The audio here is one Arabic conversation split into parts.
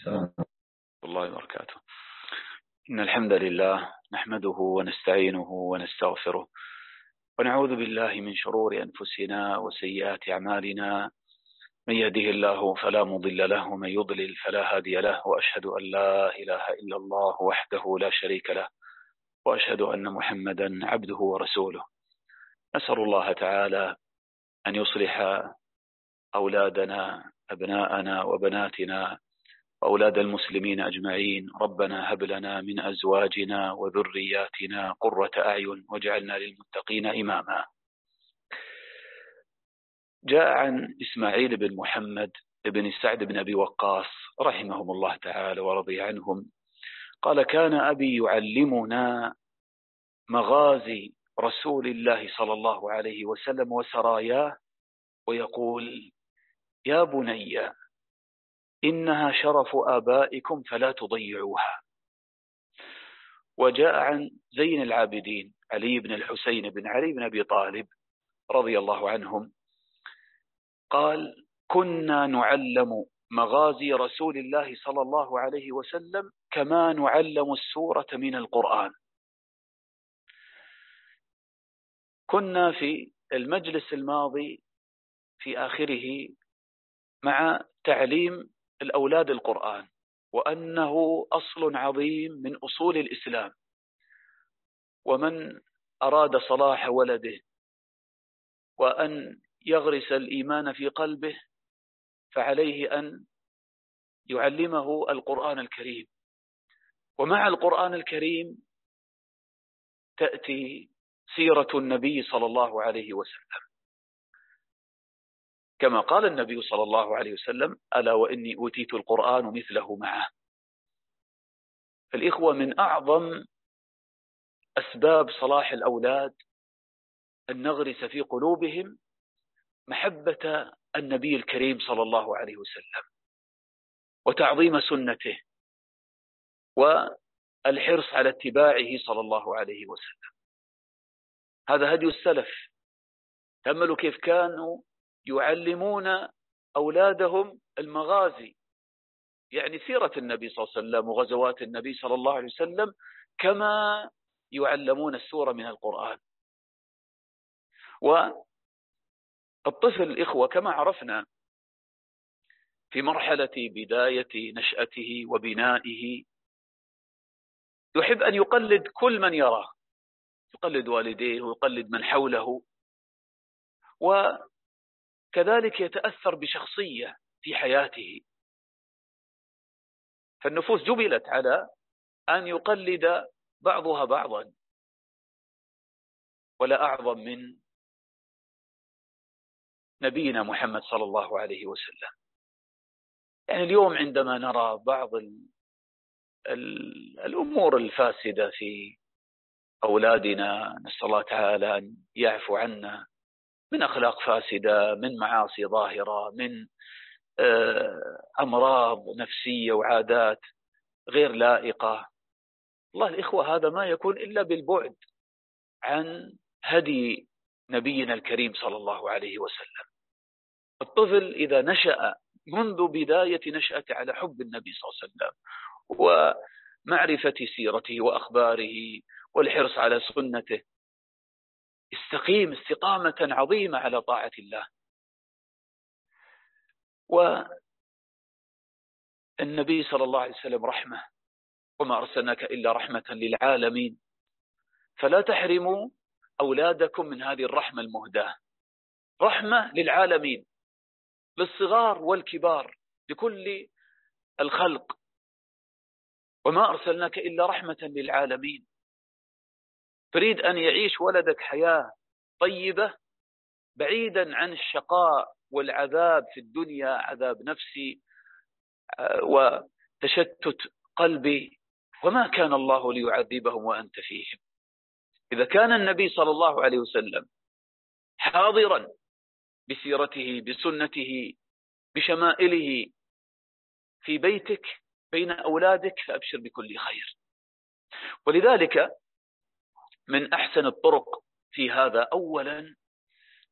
السلام الله وبركاته. إن الحمد لله نحمده ونستعينه ونستغفره ونعوذ بالله من شرور أنفسنا وسيئات أعمالنا. من يهده الله فلا مضل له ومن يضلل فلا هادي له وأشهد أن لا إله إلا الله وحده لا شريك له وأشهد أن محمدا عبده ورسوله. نسأل الله تعالى أن يصلح أولادنا أبناءنا وبناتنا وأولاد المسلمين أجمعين ربنا هب لنا من أزواجنا وذرياتنا قرة أعين واجعلنا للمتقين إماما. جاء عن إسماعيل بن محمد بن سعد بن أبي وقاص رحمهم الله تعالى ورضي عنهم قال كان أبي يعلمنا مغازي رسول الله صلى الله عليه وسلم وسراياه ويقول يا بني إنها شرف آبائكم فلا تضيعوها. وجاء عن زين العابدين علي بن الحسين بن علي بن أبي طالب رضي الله عنهم قال كنا نعلم مغازي رسول الله صلى الله عليه وسلم كما نعلم السورة من القرآن. كنا في المجلس الماضي في آخره مع تعليم الأولاد القرآن وأنه أصل عظيم من أصول الإسلام. ومن أراد صلاح ولده وأن يغرس الإيمان في قلبه فعليه أن يعلمه القرآن الكريم. ومع القرآن الكريم تأتي سيرة النبي صلى الله عليه وسلم. كما قال النبي صلى الله عليه وسلم ألا وإني أوتيت القرآن مثله معه. الإخوة من أعظم أسباب صلاح الأولاد أن نغرس في قلوبهم محبة النبي الكريم صلى الله عليه وسلم وتعظيم سنته والحرص على اتباعه صلى الله عليه وسلم. هذا هدي السلف. تأملوا كيف كانوا يعلمون أولادهم المغازي. يعني سيرة النبي صلى الله عليه وسلم وغزوات النبي صلى الله عليه وسلم كما يعلمون السورة من القرآن. والطفل الإخوة كما عرفنا في مرحلة بداية نشأته وبنائه يحب أن يقلد كل من يراه. يقلد والديه ويقلد من حوله. وكذلك يتأثر بشخصية في حياته. فالنفوس جبلت على أن يقلد بعضها بعضا ولا أعظم من نبينا محمد صلى الله عليه وسلم. يعني اليوم عندما نرى بعض ال ال الأمور الفاسدة في أولادنا نسأل الله تعالى أن يعفو عنا من أخلاق فاسدة من معاصي ظاهرة من أمراض نفسية وعادات غير لائقة. الله الإخوة هذا ما يكون إلا بالبعد عن هدي نبينا الكريم صلى الله عليه وسلم. الطفل إذا نشأ منذ بداية نشأته على حب النبي صلى الله عليه وسلم ومعرفة سيرته وأخباره والحرص على سنته استقيم استقامة عظيمة على طاعة الله. والنبي صلى الله عليه وسلم رحمة وما أرسلناك إلا رحمة للعالمين. فلا تحرموا أولادكم من هذه الرحمة المهداة. رحمة للعالمين للصغار والكبار لكل الخلق. وما أرسلناك إلا رحمة للعالمين. تريد أن يعيش ولدك حياة طيبة بعيدا عن الشقاء والعذاب في الدنيا عذاب نفسي وتشتت قلبي. وما كان الله ليعذبهم وأنت فيهم. إذا كان النبي صلى الله عليه وسلم حاضرا بسيرته بسنته بشمائله في بيتك بين أولادك فأبشر بكل خير. ولذلك من أحسن الطرق في هذا. أولا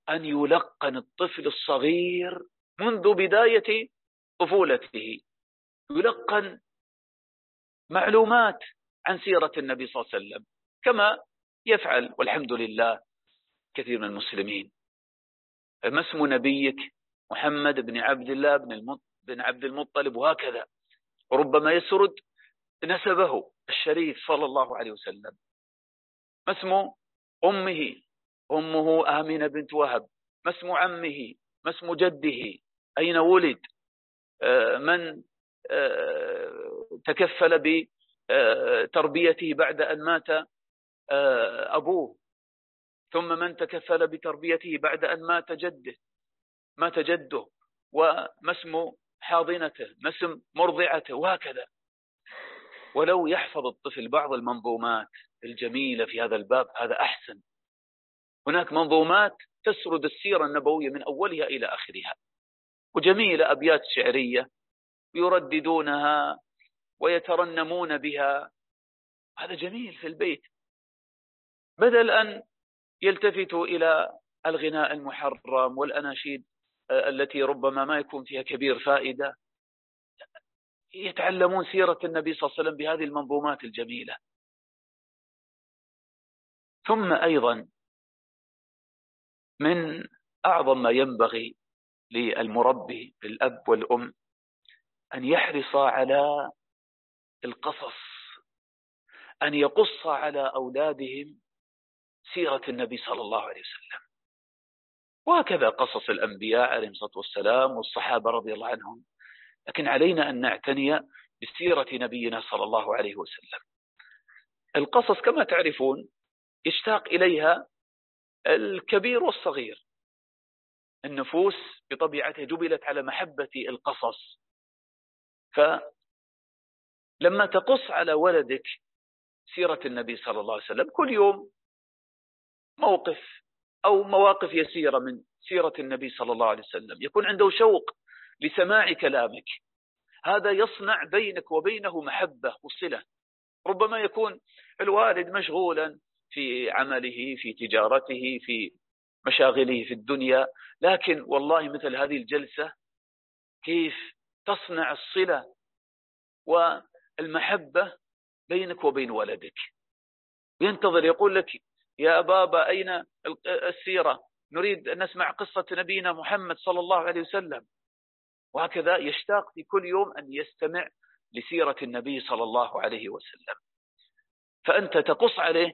أن يلقن الطفل الصغير منذ بداية طفولته. يلقن معلومات عن سيرة النبي صلى الله عليه وسلم كما يفعل والحمد لله كثير من المسلمين. ما اسم نبيك؟ محمد بن عبد الله بن بن عبد المطلب وهكذا. ربما يسرد نسبه الشريف صلى الله عليه وسلم. ما اسم أمه؟ أمه آمنة بنت وهب. ما اسم عمه؟ ما اسم جده؟ أين ولد؟ آه، من آه، تكفل بتربيته بعد أن مات؟ آه، أبوه. ثم من تكفل بتربيته بعد أن مات جده؟ مات جده. وما اسم حاضنته؟ ما اسم مرضعته؟ وهكذا. ولو يحفظ الطفل بعض المنظومات. الجميلة في هذا الباب هذا أحسن. هناك منظومات تسرد السيرة النبوية من أولها إلى آخرها. وجميلة أبيات شعرية يرددونها ويترنمون بها. هذا جميل في البيت. بدل أن يلتفتوا إلى الغناء المحرم والأناشيد آه، التي ربما ما يكون فيها كبير فائدة يتعلمون سيرة النبي صلى الله عليه وسلم بهذه المنظومات الجميلة. ثم أيضا من أعظم ما ينبغي للمربي الأب والأم أن يحرص على القصص أن يقص على أولادهم سيرة النبي صلى الله عليه وسلم. وهكذا قصص الأنبياء عليهم الصلاة والسلام والصحابة رضي الله عنهم. لكن علينا أن نعتني بسيرة نبينا صلى الله عليه وسلم. القصص كما تعرفون يشتاق إليها الكبير والصغير. النفوس بطبيعتها جبلت على محبة القصص. فلما تقص على ولدك سيرة النبي صلى الله عليه وسلم كل يوم موقف أو مواقف يسيرة من سيرة النبي صلى الله عليه وسلم. يكون عنده شوق لسماع كلامك. هذا يصنع بينك وبينه محبة وصلة. ربما يكون الوالد مشغولا في عمله في تجارته في مشاغله في الدنيا. لكن والله مثل هذه الجلسة كيف تصنع الصلة والمحبة بينك وبين ولدك. ينتظر يقول لك يا بابا أين السيرة؟ نريد أن نسمع قصة نبينا محمد صلى الله عليه وسلم. وهكذا يشتاق في كل يوم أن يستمع لسيرة النبي صلى الله عليه وسلم. فأنت تقص عليه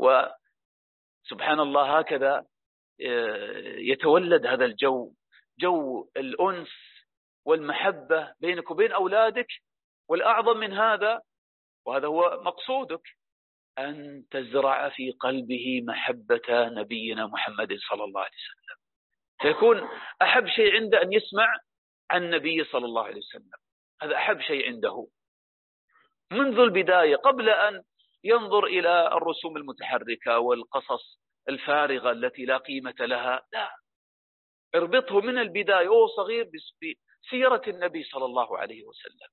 وسبحان الله هكذا آه، يتولد هذا الجو جو الأنس والمحبة بينك وبين أولادك والأعظم من هذا وهذا هو مقصودك أن تزرع في قلبه محبة نبينا محمد صلى الله عليه وسلم. فيكون أحب شيء عنده أن يسمع عن النبي صلى الله عليه وسلم. هذا أحب شيء عنده. منذ البداية قبل أن ينظر إلى الرسوم المتحركة والقصص الفارغة التي لا قيمة لها. لا. اربطه من البداية وهو صغير بسيرة النبي صلى الله عليه وسلم.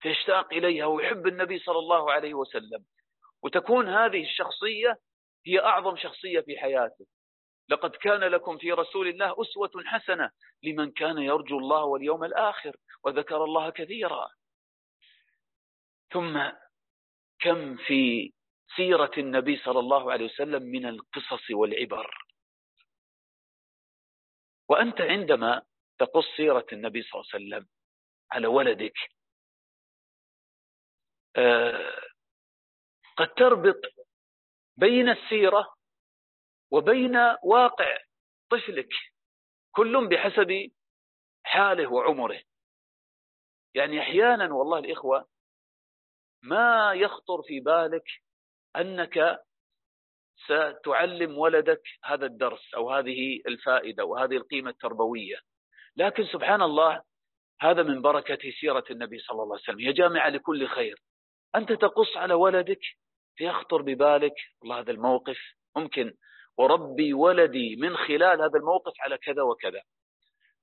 فيشتاق إليها ويحب النبي صلى الله عليه وسلم. وتكون هذه الشخصية هي أعظم شخصية في حياته. لقد كان لكم في رسول الله أسوة حسنة لمن كان يرجو الله واليوم الآخر وذكر الله كثيرا. ثم كم في سيرة النبي صلى الله عليه وسلم من القصص والعبر. وأنت عندما تقص سيرة النبي صلى الله عليه وسلم على ولدك آه، قد تربط بين السيرة وبين واقع طفلك كل بحسب حاله وعمره. يعني أحيانا والله الإخوة ما يخطر في بالك أنك ستعلم ولدك هذا الدرس أو هذه الفائدة وهذه القيمة التربوية. لكن سبحان الله هذا من بركة سيرة النبي صلى الله عليه وسلم. هي جامعة لكل خير. أنت تقص على ولدك فيخطر ببالك والله هذا الموقف ممكن وربي ولدي من خلال هذا الموقف على كذا وكذا.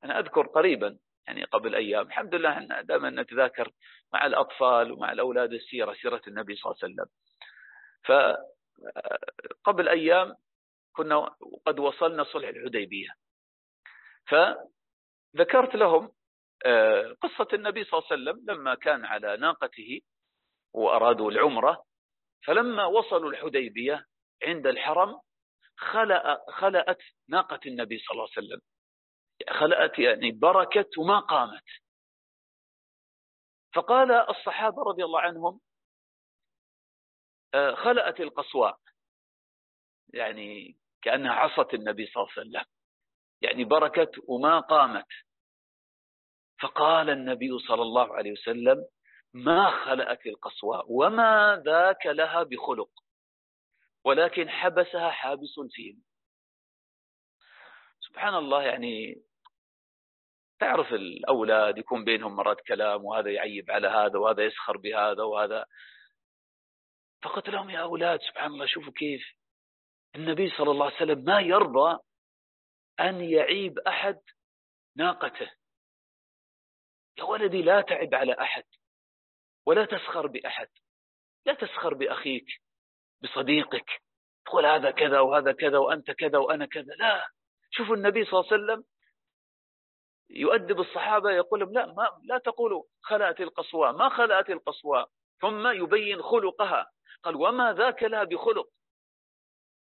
أنا أذكر قريبا يعني قبل أيام. الحمد لله دائما نتذاكر مع الأطفال ومع الأولاد السيرة سيرة النبي صلى الله عليه وسلم. فقبل أيام كنا قد وصلنا صلح الحديبية. فذكرت لهم آه، قصة النبي صلى الله عليه وسلم لما كان على ناقته وأرادوا العمرة. فلما وصلوا الحديبية عند الحرم خلأ خلأت ناقة النبي صلى الله عليه وسلم. خلأت يعني بركت وما قامت. فقال الصحابة رضي الله عنهم آه، خلأت القصواء. يعني كأنها عصت النبي صلى الله عليه وسلم. يعني بركت وما قامت. فقال النبي صلى الله عليه وسلم ما خلأت القصواء وما ذاك لها بخلق. ولكن حبسها حابس الفيل سبحان الله يعني تعرف الأولاد يكون بينهم مرات كلام وهذا يعيب على هذا وهذا يسخر بهذا وهذا. فقلت لهم يا أولاد سبحان الله شوفوا كيف النبي صلى الله عليه وسلم ما يرضى أن يعيب أحد ناقته. يا ولدي لا تعب على أحد ولا تسخر بأحد لا تسخر بأخيك بصديقك تقول هذا كذا وهذا كذا وأنت كذا وأنا كذا. لا شوفوا النبي صلى الله عليه وسلم يؤدب الصحابة يقول لهم لا ما لا تقولوا خلأت القصواء ما خلأت القصواء. ثم يبين خلقها. قال وما ذاك لها بخلق؟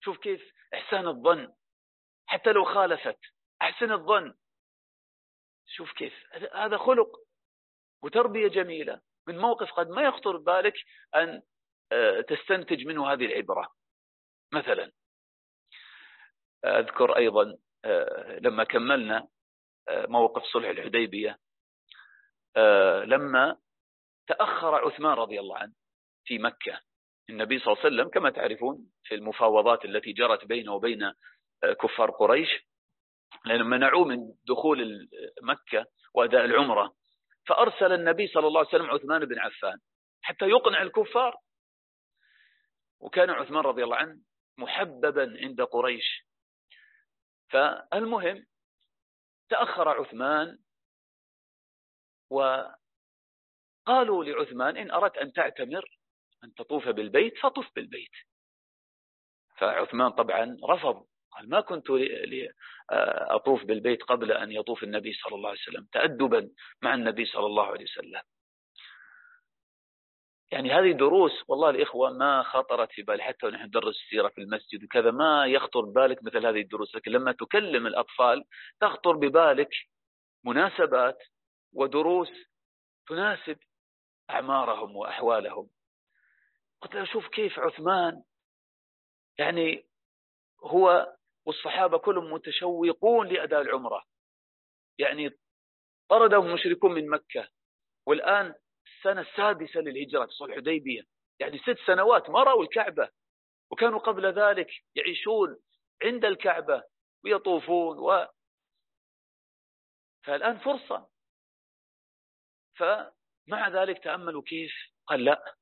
شوف كيف إحسان الظن. حتى لو خالفت أحسن الظن. شوف كيف هذا خلق وتربية جميلة. من موقف قد ما يخطر بالك أن آه، تستنتج منه هذه العبرة. مثلا أذكر أيضا آه، لما كملنا آه، موقف صلح الحديبية لما تأخر عثمان رضي الله عنه في مكة النبي صلى الله عليه وسلم كما تعرفون في المفاوضات التي جرت بينه وبين كفار قريش لأنهم منعوه من دخول مكة وأداء العمرة. فأرسل النبي صلى الله عليه وسلم عثمان بن عفان حتى يقنع الكفار. وكان عثمان رضي الله عنه محببا عند قريش. فالمهم تأخر عثمان وقالوا لعثمان إن أردت أن تعتمر أن تطوف بالبيت فطف بالبيت. فعثمان طبعا رفض قال ما كنت أطوف بالبيت قبل أن يطوف النبي صلى الله عليه وسلم تأدبا مع النبي صلى الله عليه وسلم. يعني هذه دروس والله الإخوة ما خطرت في بالي حتى ونحن ندرس السيرة في المسجد وكذا ما يخطر ببالك مثل هذه الدروس لكن لما تكلم الأطفال تخطر ببالك مناسبات ودروس تناسب أعمارهم وأحوالهم. قلت له شوف كيف عثمان يعني هو والصحابة كلهم متشوقون لأداء العمرة. يعني طردهم المشركون من مكة. والآن السنة السادسة للهجرة في صلح الحديبية. يعني ست سنوات ما رأوا الكعبة وكانوا قبل ذلك يعيشون عند الكعبة ويطوفون و فالآن فرصة. فمع ذلك تأملوا كيف؟ قال لا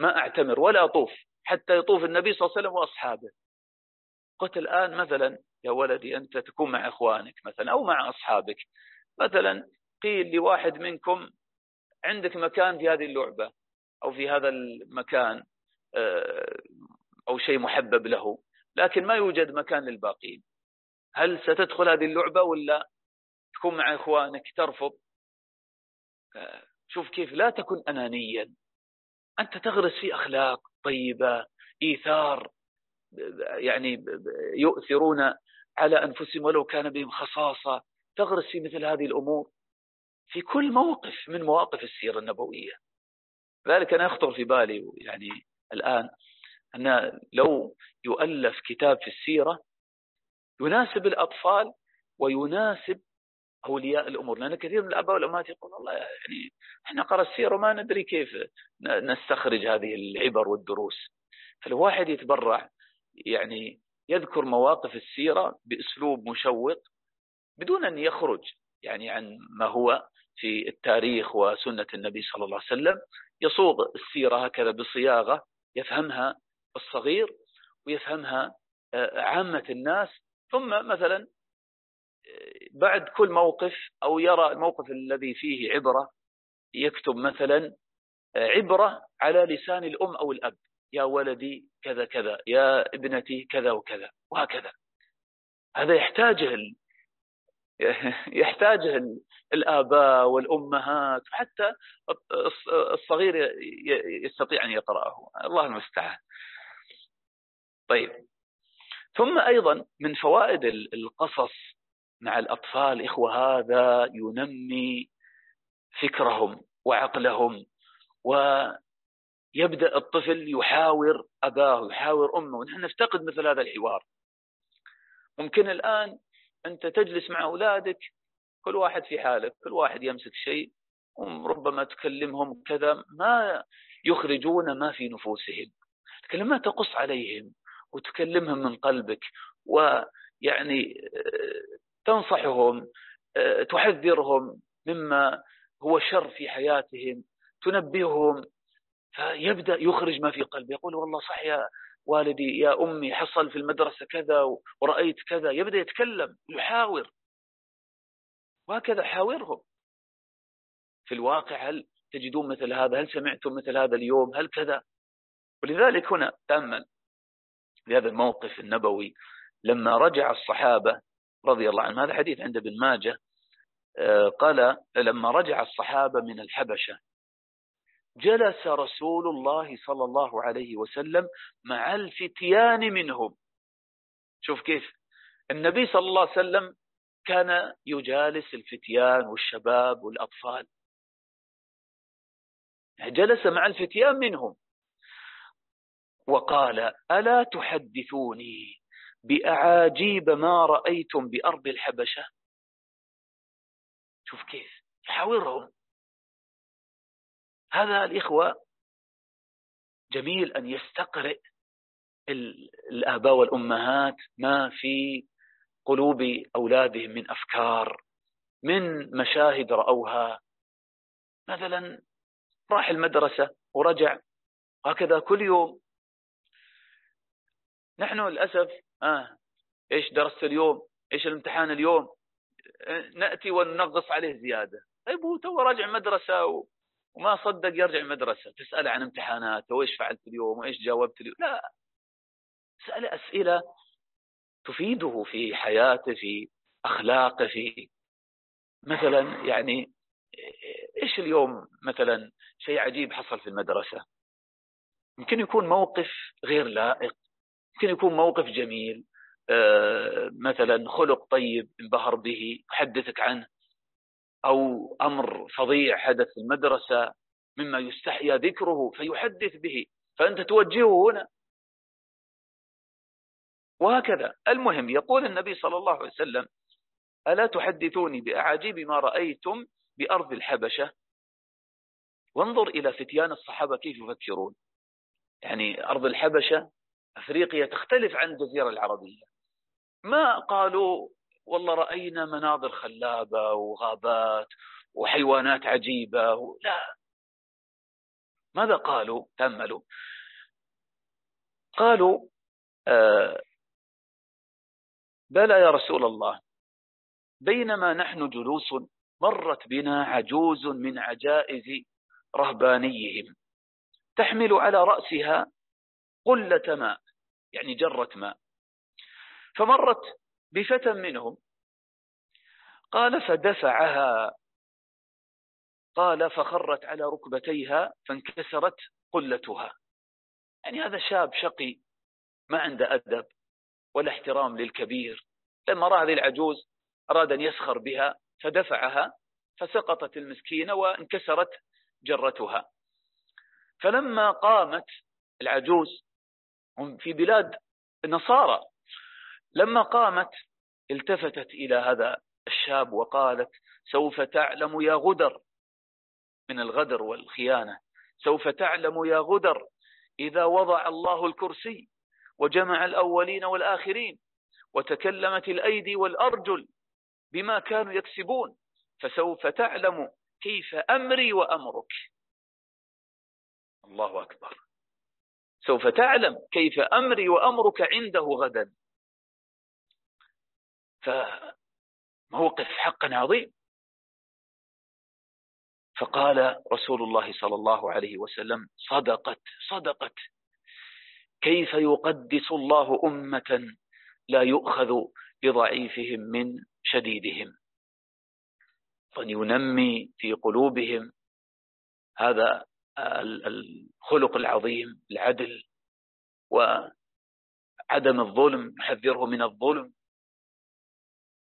ما أعتمر ولا أطوف حتى يطوف النبي صلى الله عليه وسلم وأصحابه. قلت الآن مثلا يا ولدي أنت تكون مع إخوانك مثلا أو مع أصحابك. مثلا قيل لواحد منكم عندك مكان في هذه اللعبة أو في هذا المكان آه، أو شيء محبب له لكن ما يوجد مكان للباقين. هل ستدخل هذه اللعبة ولا تكون مع إخوانك ترفض؟ آه، شوف كيف لا تكن أنانيا. أنت تغرس في أخلاق طيبة إيثار يعني يؤثرون على أنفسهم ولو كان بهم خصاصة. تغرس في مثل هذه الأمور. في كل موقف من مواقف السيرة النبوية. ذلك أنا يخطر في بالي يعني الآن أن لو يؤلف كتاب في السيرة يناسب الأطفال ويناسب أولياء الأمور لأن كثير من الآباء والأمهات يقول والله يعني إحنا قرأ السيرة وما ندري كيف نستخرج هذه العبر والدروس. فالواحد يتبرع يعني يذكر مواقف السيرة بأسلوب مشوق بدون أن يخرج يعني عن ما هو في التاريخ وسنة النبي صلى الله عليه وسلم يصوغ السيرة هكذا بصياغة يفهمها الصغير ويفهمها آه، عامة الناس. ثم مثلا آه، بعد كل موقف أو يرى الموقف الذي فيه عبرة يكتب مثلا آه، عبرة على لسان الأم أو الأب. يا ولدي كذا كذا يا ابنتي كذا وكذا وهكذا. هذا يحتاجه يحتاجه الآباء والأمهات حتى الصغير يستطيع أن يقرأه. الله المستعان. طيب. ثم أيضا من فوائد القصص مع الأطفال إخوة هذا ينمي فكرهم وعقلهم ويبدأ الطفل يحاور أباه يحاور أمه. ونحن نفتقد مثل هذا الحوار. ممكن الآن أنت تجلس مع أولادك كل واحد في حاله كل واحد يمسك شيء وربما تكلمهم كذا ما يخرجون ما في نفوسهم. لكن لما تقص عليهم وتكلمهم من قلبك ويعني آه، تنصحهم آه، تحذرهم مما هو شر في حياتهم تنبههم فيبدأ يخرج ما في قلبه. يقول والله صح يا والدي يا أمي حصل في المدرسة كذا ورأيت كذا. يبدأ يتكلم يحاور. وهكذا حاورهم. في الواقع هل تجدون مثل هذا؟ هل سمعتم مثل هذا اليوم؟ هل كذا؟ ولذلك هنا تأمل. في هذا الموقف النبوي لما رجع الصحابة رضي الله عنهم هذا حديث عند ابن ماجه آه، قال لما رجع الصحابة من الحبشة جلس رسول الله صلى الله عليه وسلم مع الفتيان منهم. شوف كيف. النبي صلى الله عليه وسلم كان يجالس الفتيان والشباب والأطفال. جلس مع الفتيان منهم. وقال ألا تحدثوني بأعاجيب ما رأيتم بأرض الحبشة؟ شوف كيف. يحاورهم. هذا الإخوة جميل أن يستقرئ الآباء والأمهات ما في قلوب أولادهم من أفكار من مشاهد رأوها. مثلا راح المدرسة ورجع هكذا كل يوم. نحن للأسف آه إيش درست اليوم؟ إيش الامتحان اليوم؟ نأتي وننغص عليه زيادة. طيب هو تو راجع مدرسة. وما صدق يرجع المدرسة. تسأله عن امتحاناته وإيش فعلت اليوم وإيش جاوبت اليوم. لا سأل أسئلة تفيده في حياته في أخلاقه في مثلا يعني إيش اليوم مثلا شيء عجيب حصل في المدرسة؟ يمكن يكون موقف غير لائق. يمكن يكون موقف جميل. آه، مثلا خلق طيب انبهر به يحدثك عنه. أو أمر فظيع حدث في المدرسة مما يستحيا ذكره فيحدث به فأنت توجهه هنا. وهكذا. المهم يقول النبي صلى الله عليه وسلم ألا تحدثوني بأعاجيب ما رأيتم بأرض الحبشة؟ وانظر إلى فتيان الصحابة كيف يفكرون. يعني أرض الحبشة أفريقيا تختلف عن الجزيرة العربية. ما قالوا والله رأينا مناظر خلابة وغابات وحيوانات عجيبة و... لا. ماذا قالوا؟ تأملوا. قالوا آه بلى يا رسول الله بينما نحن جلوس مرت بنا عجوز من عجائز رهبانيهم تحمل على رأسها قلة ماء يعني جرة ماء. فمرت بفتى منهم. قال فدفعها. قال فخرت على ركبتيها فانكسرت قلتها. يعني هذا شاب شقي ما عنده أدب ولا احترام للكبير. لما رأى هذه العجوز أراد أن يسخر بها فدفعها فسقطت المسكينة وانكسرت جرتها. فلما قامت العجوز هم في بلاد النصارى لما قامت التفتت إلى هذا الشاب وقالت سوف تعلم يا غدر من الغدر والخيانة. سوف تعلم يا غدر إذا وضع الله الكرسي وجمع الأولين والآخرين وتكلمت الأيدي والأرجل بما كانوا يكسبون. فسوف تعلم كيف أمري وأمرك. الله أكبر. سوف تعلم كيف أمري وأمرك عنده غدا. فموقف حقا عظيم. فقال رسول الله صلى الله عليه وسلم صدقت صدقت. كيف يقدس الله أمة لا يؤخذ بضعيفهم من شديدهم؟ وأن ينمي في قلوبهم. هذا الخلق العظيم العدل وعدم الظلم يحذره من الظلم.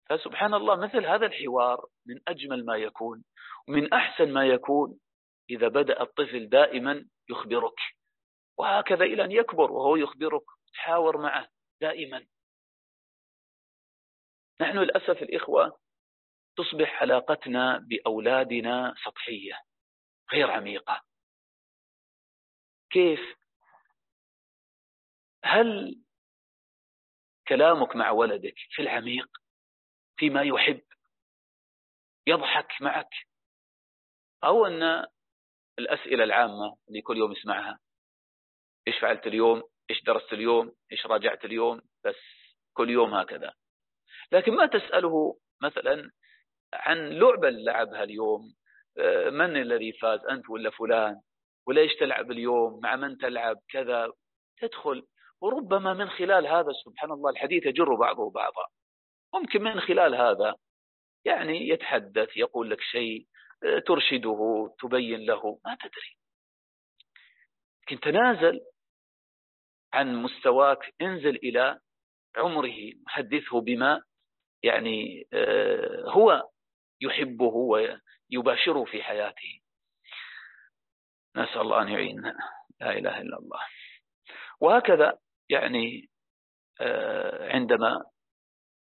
فسبحان الله مثل هذا الحوار من أجمل ما يكون ومن أحسن ما يكون إذا بدأ الطفل دائما يخبرك وهكذا إلى أن يكبر وهو يخبرك تحاور معه دائما. نحن للأسف الإخوة تصبح علاقتنا بأولادنا سطحية غير عميقة. كيف؟ هل كلامك مع ولدك في العميق فيما يحب يضحك معك. أو أن الأسئلة العامة اللي كل يوم يسمعها إيش فعلت اليوم؟ إيش درست اليوم؟ إيش راجعت اليوم؟ بس كل يوم هكذا. لكن ما تسأله مثلا عن لعبة لعبها اليوم آه، من الذي فاز أنت ولا فلان؟ ولا إيش تلعب اليوم؟ مع من تلعب؟ كذا. تدخل. وربما من خلال هذا سبحان الله الحديث يجر بعضه بعضا. ممكن من خلال هذا يعني يتحدث يقول لك شيء آه، ترشده تبين له ما تدري. لكن تنازل عن مستواك انزل إلى عمره حدثه بما يعني آه، هو يحبه ويباشره في حياته. نسأل الله أن يعيننا لا إله إلا الله. وهكذا يعني آه، عندما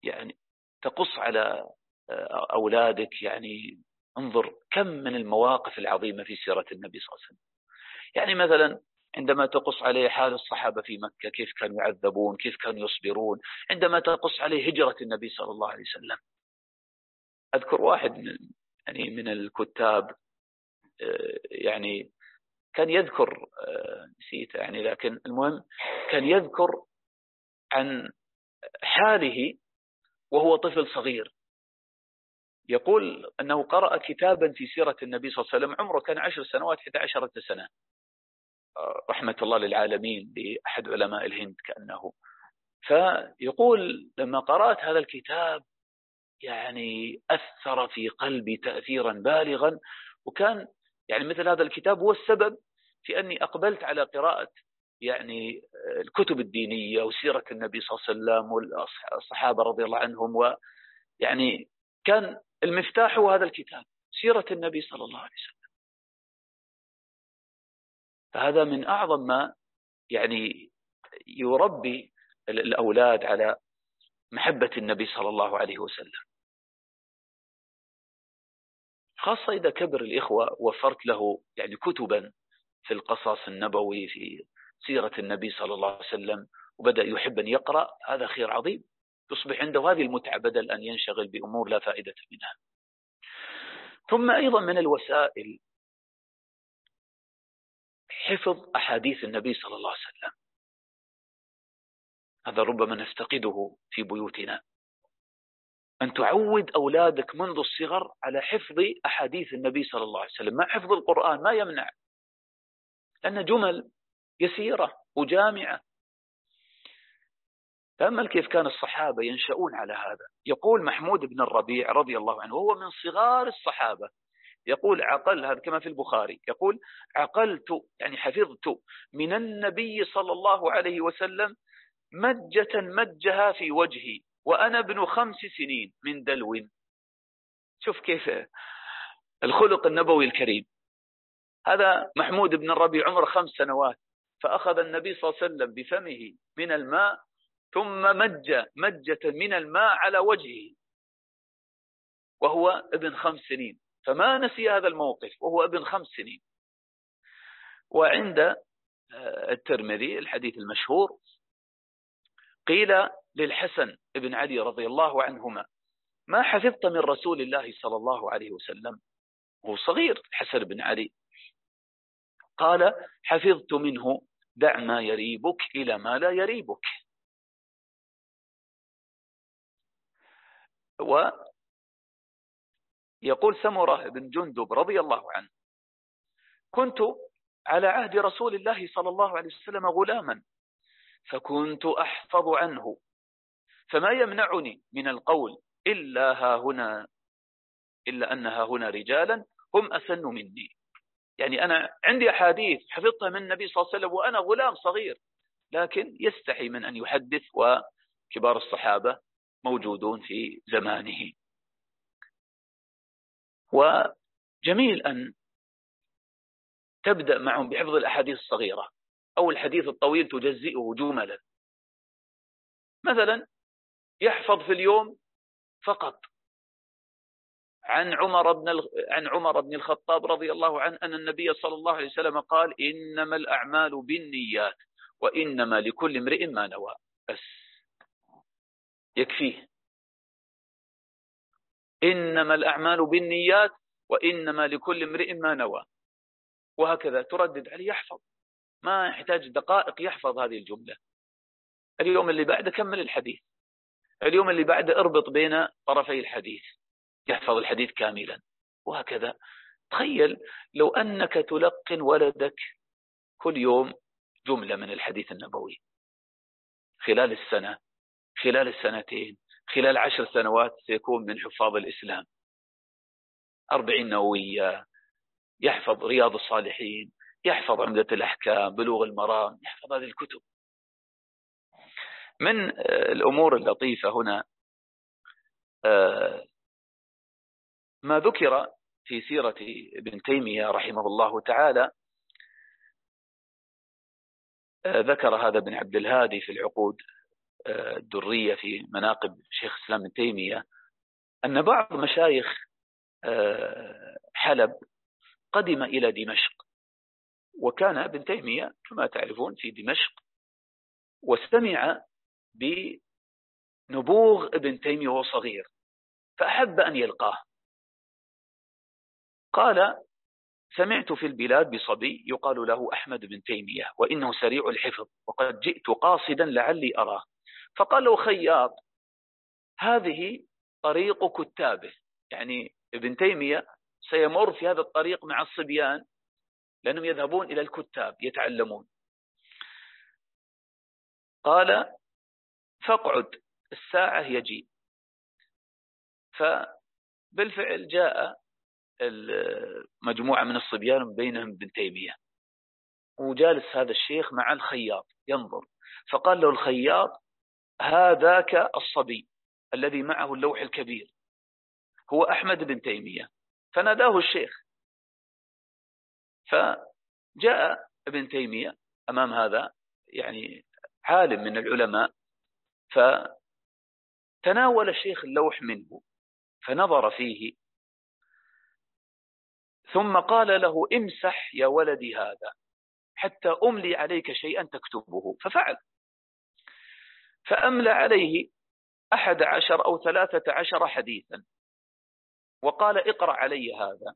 يعني تقص على آه، أولادك يعني انظر كم من المواقف العظيمة في سيرة النبي صلى الله عليه وسلم. يعني مثلا عندما تقص عليه حال الصحابة في مكة كيف كانوا يعذبون كيف كانوا يصبرون عندما تقص عليه هجرة النبي صلى الله عليه وسلم. أذكر واحد من يعني من الكتاب آه، يعني كان يذكر آه، نسيت يعني لكن المهم كان يذكر عن حاله وهو طفل صغير. يقول أنه قرأ كتابا في سيرة النبي صلى الله عليه وسلم عمره كان عشر سنوات 11 سنة. رحمة الله للعالمين لأحد علماء الهند كأنه. فيقول لما قرأت هذا الكتاب يعني أثر في قلبي تأثيرا بالغا وكان يعني مثل هذا الكتاب هو السبب في أني أقبلت على قراءة يعني الكتب الدينية وسيرة النبي صلى الله عليه وسلم والصحابة رضي الله عنهم ويعني كان المفتاح هو هذا الكتاب سيرة النبي صلى الله عليه وسلم. فهذا من أعظم ما يعني يربي الأولاد على محبة النبي صلى الله عليه وسلم. خاصة إذا كبر الإخوة وفرت له يعني كتبا في القصص النبوي في سيرة النبي صلى الله عليه وسلم وبدأ يحب أن يقرأ هذا خير عظيم. تصبح عنده هذه المتعة بدل أن ينشغل بأمور لا فائدة منها. ثم أيضا من الوسائل حفظ أحاديث النبي صلى الله عليه وسلم. هذا ربما نفتقده في بيوتنا. أن تعود أولادك منذ الصغر على حفظ أحاديث النبي صلى الله عليه وسلم. مع حفظ القرآن ما يمنع. لأن جمل يسيرة وجامعة. تأمل كيف كان الصحابة ينشؤون على هذا؟ يقول محمود بن الربيع رضي الله عنه وهو من صغار الصحابة. يقول عقل هذا كما في البخاري يقول عقلت يعني حفظت من النبي صلى الله عليه وسلم مجة مجها في وجهي وأنا ابن خمس سنين من دلو. شوف كيف الخلق النبوي الكريم. هذا محمود بن الربيع عمره خمس سنوات. فأخذ النبي صلى الله عليه وسلم بفمه من الماء ثم مج مجة من الماء على وجهه. وهو ابن خمس سنين. فما نسي هذا الموقف وهو ابن خمس سنين. وعند آه، الترمذي الحديث المشهور قيل للحسن بن علي رضي الله عنهما ما حفظت من رسول الله صلى الله عليه وسلم؟ هو صغير الحسن بن علي. قال حفظت منه دع ما يريبك إلى ما لا يريبك. ويقول سمرة بن جندب رضي الله عنه كنت على عهد رسول الله صلى الله عليه وسلم غلاما فكنت أحفظ عنه فما يمنعني من القول إلا ها هنا إلا أنها هنا رجالا هم أسن مني. يعني أنا عندي أحاديث حفظتها من النبي صلى الله عليه وسلم وأنا غلام صغير لكن يستحي من أن يحدث وكبار الصحابة موجودون في زمانه. وجميل أن تبدأ معهم بحفظ الأحاديث الصغيرة أو الحديث الطويل تجزئه جملا. مثلا يحفظ في اليوم فقط عن عمر بن عن عمر بن الخطاب رضي الله عنه أن النبي صلى الله عليه وسلم قال إنما الأعمال بالنيات وإنما لكل امرئ ما نوى. بس. يكفيه. إنما الأعمال بالنيات وإنما لكل امرئ ما نوى. وهكذا تردد عليه يحفظ. ما يحتاج دقائق يحفظ هذه الجملة. اليوم اللي بعده كمل الحديث. اليوم اللي بعده اربط بين طرفي الحديث. يحفظ الحديث كاملا. وهكذا. تخيل لو أنك تلقن ولدك كل يوم جملة من الحديث النبوي. خلال السنة خلال السنتين خلال عشر سنوات سيكون من حفاظ الإسلام. أربعين نووية يحفظ رياض الصالحين يحفظ عمدة الأحكام بلوغ المرام يحفظ هذه الكتب. من الأمور اللطيفة هنا آه، ما ذكر في سيرة ابن تيمية رحمه الله تعالى آه، ذكر هذا ابن عبد الهادي في العقود آه، الدرية في مناقب شيخ الإسلام ابن تيمية أن بعض مشايخ حلب قدم إلى دمشق. وكان ابن تيمية كما تعرفون في دمشق واستمع بنبوغ ابن تيمية وهو صغير فأحب أن يلقاه. قال سمعت في البلاد بصبي يقال له أحمد بن تيمية وإنه سريع الحفظ وقد جئت قاصدا لعلي أراه. فقال له خياط هذه طريق كتابه. يعني ابن تيمية سيمر في هذا الطريق مع الصبيان لأنهم يذهبون إلى الكتاب يتعلمون. قال فاقعد الساعة يجي فبالفعل جاء مجموعة من الصبيان بينهم ابن تيمية. وجالس هذا الشيخ مع الخياط ينظر. فقال له الخياط هذاك الصبي الذي معه اللوح الكبير هو أحمد بن تيمية. فناداه الشيخ. فجاء ابن تيمية أمام هذا يعني عالم من العلماء. فتناول الشيخ اللوح منه فنظر فيه. ثم قال له امسح يا ولدي هذا حتى أملي عليك شيئا تكتبه. ففعل. فأملى عليه أحد عشر أو ثلاثة عشر حديثا. وقال اقرأ علي هذا.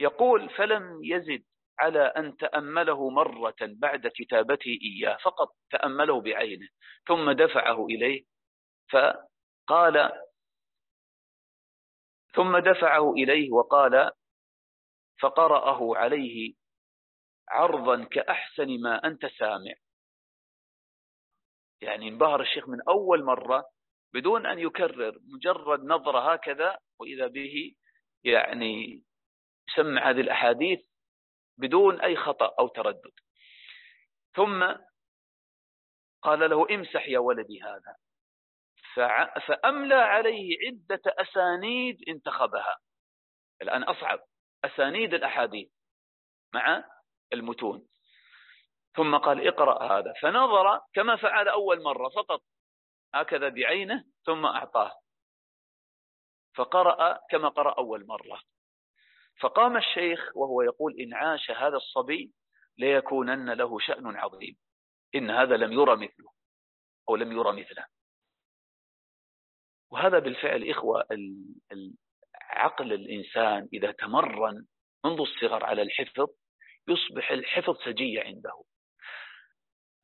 يقول فلم يزد على أن تأمله مرة بعد كتابته إياه فقط تأمله بعينه ثم دفعه إليه. فقال ثم دفعه إليه وقال فقرأه عليه عرضا كأحسن ما أنت سامع. يعني انبهر الشيخ من أول مرة بدون أن يكرر مجرد نظرة هكذا وإذا به يعني سمع هذه الأحاديث بدون أي خطأ أو تردد. ثم قال له امسح يا ولدي هذا. فأملى عليه عدة أسانيد انتخبها. الآن أصعب. أسانيد الأحاديث مع المتون. ثم قال اقرأ هذا. فنظر كما فعل أول مرة فقط. هكذا بعينه ثم أعطاه. فقرأ كما قرأ أول مرة. فقام الشيخ وهو يقول إن عاش هذا الصبي ليكونن له شأن عظيم. إن هذا لم يرى مثله أو لم يرى مثله. وهذا بالفعل إخوة عقل الإنسان إذا تمرن منذ الصغر على الحفظ يصبح الحفظ سجية عنده.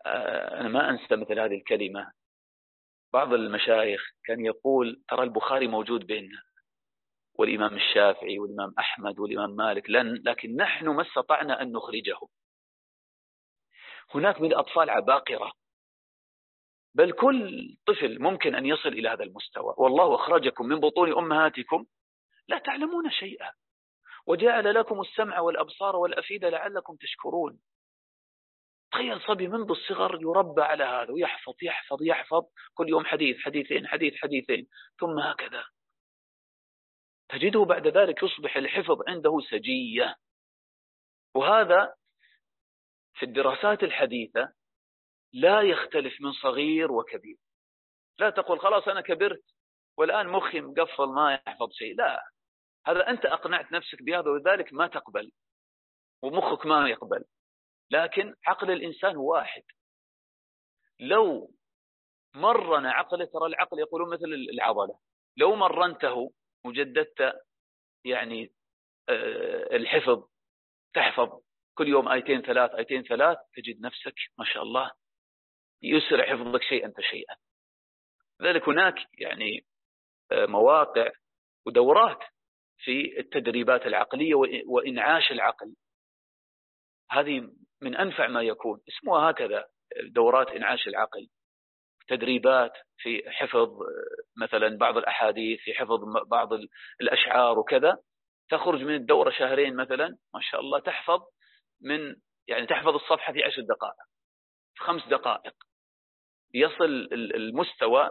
آه، أنا ما أنسى مثل هذه الكلمة. بعض المشايخ كان يقول ترى البخاري موجود بيننا. والإمام الشافعي والإمام أحمد والإمام مالك لن لكن نحن ما استطعنا أن نخرجه. هناك من الأطفال عباقرة. بل كل طفل ممكن أن يصل إلى هذا المستوى. والله أخرجكم من بطون أمهاتكم لا تعلمون شيئا. وجعل لكم السمع والأبصار والأفئدة لعلكم تشكرون. تخيل صبي منذ الصغر يربى على هذا ويحفظ يحفظ يحفظ. كل يوم حديث حديثين حديث حديثين. ثم هكذا. تجده بعد ذلك يصبح الحفظ عنده سجية. وهذا في الدراسات الحديثة لا يختلف من صغير وكبير. لا تقول خلاص أنا كبرت والآن مخي مقفل ما يحفظ شيء. لا. هذا أنت أقنعت نفسك بهذا ولذلك ما تقبل ومخك ما يقبل. لكن عقل الإنسان واحد. لو مرن عقله ترى العقل يقولون مثل العضلة. لو مرنته وجددت يعني آه، الحفظ تحفظ كل يوم آيتين ثلاث آيتين ثلاث تجد نفسك ما شاء الله يسرع حفظك شيئا فشيئا. لذلك هناك يعني آه، مواقع ودورات في التدريبات العقلية وإنعاش العقل. هذه من أنفع ما يكون. اسمها هكذا دورات إنعاش العقل. تدريبات في حفظ مثلا بعض الأحاديث في حفظ بعض الأشعار وكذا. تخرج من الدورة شهرين مثلا ما شاء الله تحفظ من يعني تحفظ الصفحة في عشر دقائق في خمس دقائق. يصل المستوى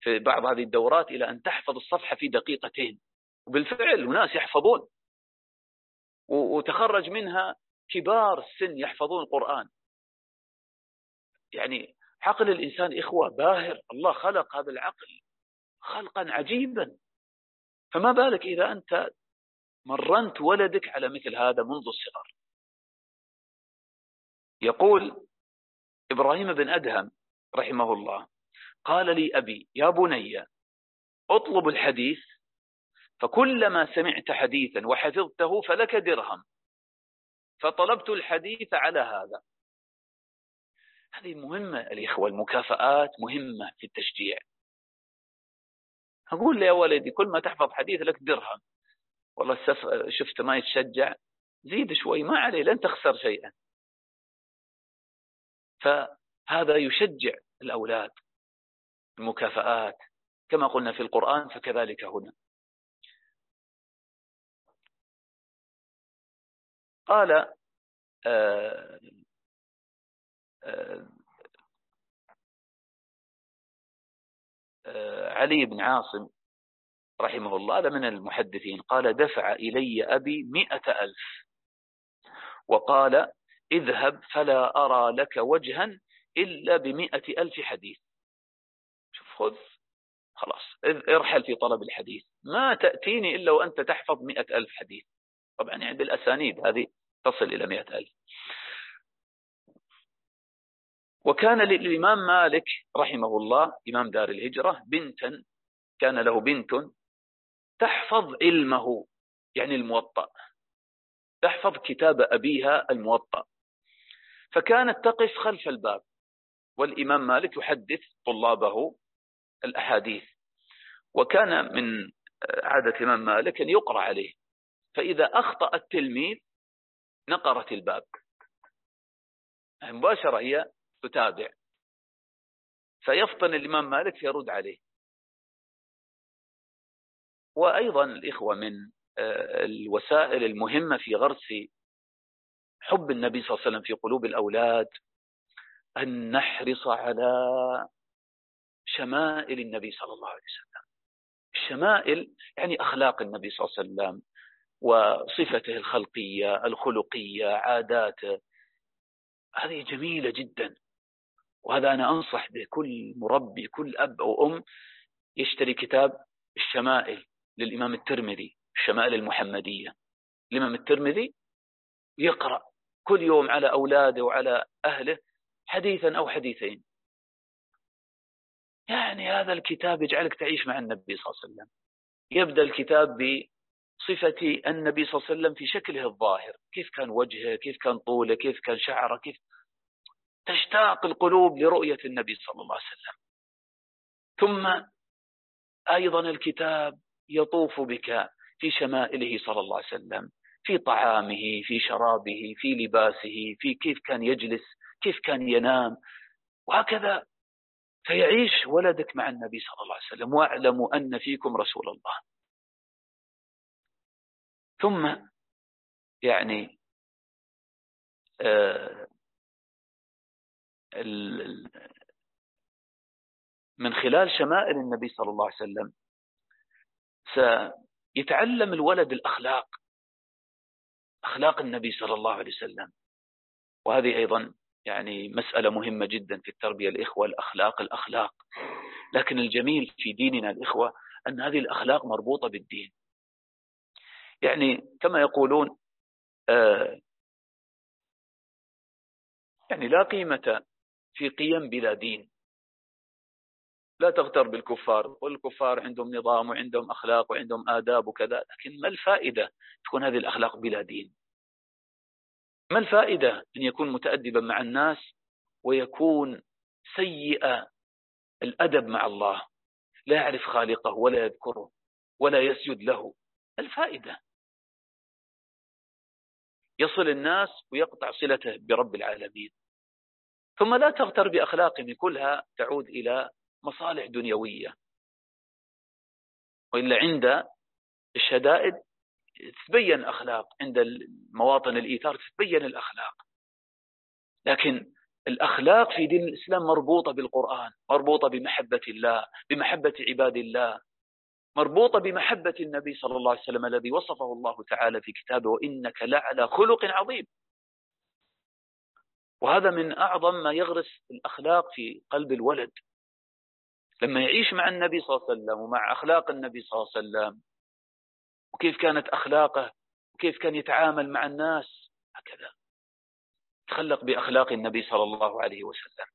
في بعض هذه الدورات إلى أن تحفظ الصفحة في دقيقتين. وبالفعل ناس يحفظون. وتخرج منها كبار السن يحفظون القرآن. يعني عقل الإنسان إخوة باهر الله خلق هذا العقل خلقا عجيبا. فما بالك إذا أنت مرنت ولدك على مثل هذا منذ الصغر. يقول إبراهيم بن أدهم رحمه الله قال لي أبي يا بني أطلب الحديث فكلما سمعت حديثا وحفظته فلك درهم. فطلبت الحديث على هذا. هذه مهمة الإخوة المكافآت مهمة في التشجيع. أقول يا ولدي كل ما تحفظ حديث لك درهم. والله. شفت ما يتشجع؟ زيد شوي ما عليه لن تخسر شيئا. فهذا يشجع الأولاد. المكافآت كما قلنا في القرآن فكذلك هنا. قال آه، آه، آه، علي بن عاصم رحمه الله هذا من المحدثين قال دفع إلي أبي مئة ألف وقال اذهب فلا أرى لك وجها إلا بمئة ألف حديث. شوف خذ خلاص ارحل في طلب الحديث. ما تأتيني إلا وأنت تحفظ مئة ألف حديث. طبعا يعني بالأسانيد هذه تصل إلى مئة ألف. وكان للإمام مالك رحمه الله إمام دار الهجرة بنتا كان له بنت تحفظ علمه يعني الموطأ تحفظ كتاب أبيها الموطأ. فكانت تقف خلف الباب والإمام مالك يحدث طلابه الأحاديث. وكان من عادة الإمام مالك أن يقرأ عليه. فإذا أخطأ التلميذ نقرت الباب. مباشرة هي تتابع. فيفطن الإمام مالك فيرد عليه. وأيضا الإخوة من آه، الوسائل المهمة في غرس حب النبي صلى الله عليه وسلم في قلوب الأولاد أن نحرص على شمائل النبي صلى الله عليه وسلم. الشمائل يعني أخلاق النبي صلى الله عليه وسلم وصفته الخلقية الخلقية عاداته. هذه جميلة جدا. وهذا أنا أنصح به. كل مربي كل أب أو أم يشتري كتاب الشمائل للإمام الترمذي الشمائل المحمدية. الإمام الترمذي يقرأ كل يوم على أولاده وعلى أهله حديثا أو حديثين. يعني هذا الكتاب يجعلك تعيش مع النبي صلى الله عليه وسلم. يبدأ الكتاب بصفة النبي صلى الله عليه وسلم في شكله الظاهر. كيف كان وجهه كيف كان طوله كيف كان شعره كيف تشتاق القلوب لرؤية النبي صلى الله عليه وسلم. ثم أيضا الكتاب يطوف بك في شمائله صلى الله عليه وسلم في طعامه في شرابه في لباسه في كيف كان يجلس كيف كان ينام. وهكذا فيعيش ولدك مع النبي صلى الله عليه وسلم. واعلموا أن فيكم رسول الله. ثم يعني آه، من خلال شمائل النبي صلى الله عليه وسلم سيتعلم الولد الأخلاق أخلاق النبي صلى الله عليه وسلم. وهذه أيضا يعني مسألة مهمة جدا في التربية الإخوة الأخلاق الأخلاق. لكن الجميل في ديننا الإخوة أن هذه الأخلاق مربوطة بالدين. يعني كما يقولون آه يعني لا قيمة في قيم بلا دين. لا تغتر بالكفار والكفار عندهم نظام وعندهم أخلاق وعندهم آداب وكذا لكن ما الفائدة تكون هذه الأخلاق بلا دين؟ ما الفائدة أن يكون متأدبا مع الناس ويكون سيء الأدب مع الله؟ لا يعرف خالقه ولا يذكره ولا يسجد له. الفائدة؟ يصل الناس ويقطع صلته برب العالمين. ثم لا تغتر بأخلاقهم كلها تعود إلى مصالح دنيوية. وإلا عند الشدائد تبين أخلاق عند مواطن الإيثار تبين الأخلاق. لكن الأخلاق في دين الإسلام مربوطة بالقرآن مربوطة بمحبة الله بمحبة عباد الله. مربوطة بمحبة النبي صلى الله عليه وسلم الذي وصفه الله تعالى في كتابه وإنك لعلى خلق عظيم. وهذا من أعظم ما يغرس الأخلاق في قلب الولد. لما يعيش مع النبي صلى الله عليه وسلم ومع أخلاق النبي صلى الله عليه وسلم وكيف كانت أخلاقه وكيف كان يتعامل مع الناس هكذا. تخلق بأخلاق النبي صلى الله عليه وسلم.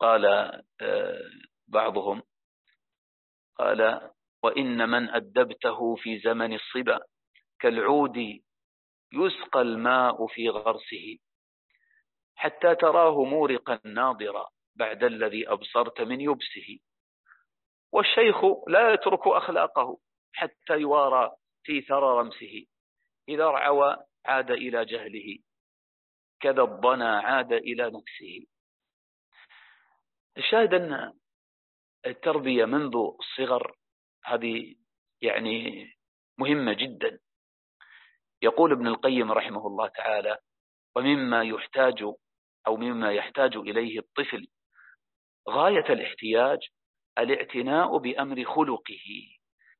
قال آه، بعضهم قال وإن من أدبته في زمن الصبا كالعود يسقى الماء في غرسه حتى تراه مورقا ناضرا بعد الذي أبصرت من يبسه. والشيخ لا يترك أخلاقه حتى يوارى في ثرى رمسه إذا رعوى عاد إلى جهله كذا الضنا عاد إلى نفسه. الشاهد أن التربية منذ الصغر هذه يعني مهمة جدا. يقول ابن القيم رحمه الله تعالى ومما يحتاج أو مما يحتاج إليه الطفل غاية الاحتياج الاعتناء بأمر خلقه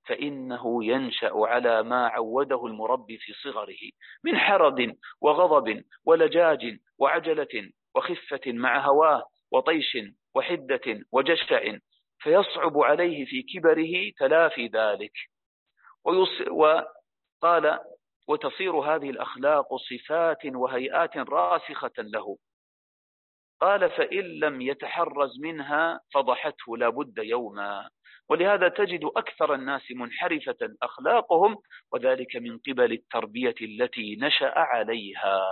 فإنه ينشأ على ما عوده المربي في صغره من حرد وغضب ولجاج وعجلة وخفة مع هواه وطيش وحدة وجشع فيصعب عليه في كبره تلافي ذلك. وقال وتصير هذه الأخلاق صفات وهيئات راسخة له. قال فإن لم يتحرز منها فضحته لابد يوما. ولهذا تجد أكثر الناس منحرفة أخلاقهم وذلك من قبل التربية التي نشأ عليها.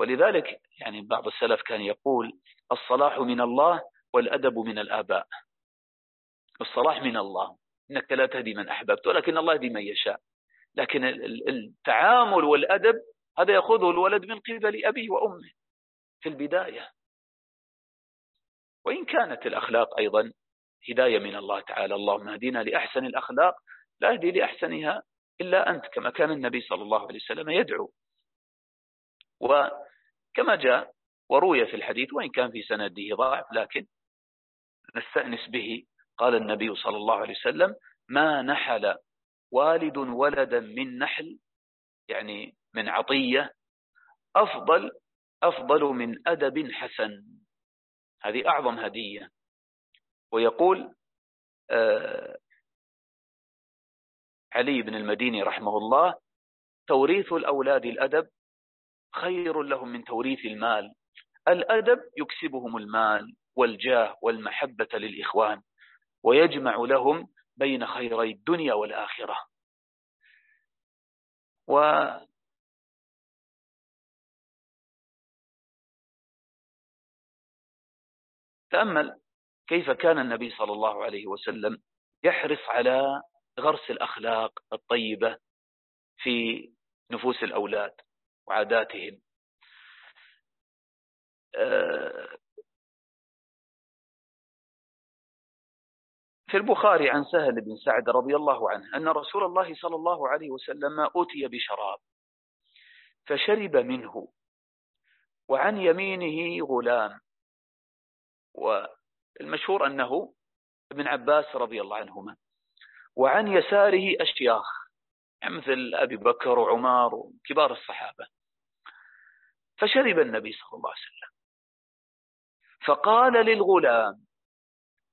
ولذلك يعني بعض السلف كان يقول الصلاح من الله والأدب من الآباء. الصلاح من الله. إنك لا تهدي من أحببت ولكن الله يهدي من يشاء. لكن التعامل والأدب هذا يأخذه الولد من قبل أبيه وأمه في البداية. وإن كانت الأخلاق أيضا هداية من الله تعالى. اللهم اهدنا لأحسن الأخلاق. لا يهدي لأحسنها إلا أنت كما كان النبي صلى الله عليه وسلم يدعو. وكما جاء وروي في الحديث وإن كان في سنده ضعف لكن نستأنس به. قال النبي صلى الله عليه وسلم ما نحل والد ولدا من نحل يعني من عطية أفضل أفضل من أدب حسن هذه أعظم هدية. ويقول آه علي بن المديني رحمه الله توريث الأولاد الأدب خير لهم من توريث المال. الأدب يكسبهم المال والجاه والمحبة للإخوان ويجمع لهم بين خيري الدنيا والآخرة. و تأمل كيف كان النبي صلى الله عليه وسلم يحرص على غرس الأخلاق الطيبة في نفوس الأولاد. وعاداتهم. آه، في البخاري عن سهل بن سعد رضي الله عنه أن رسول الله صلى الله عليه وسلم أتي بشراب فشرب منه وعن يمينه غلام. والمشهور أنه ابن عباس رضي الله عنهما. وعن يساره أشياخ يعني مثل أبي بكر وعمر وكبار الصحابة. فشرب النبي صلى الله عليه وسلم. فقال للغلام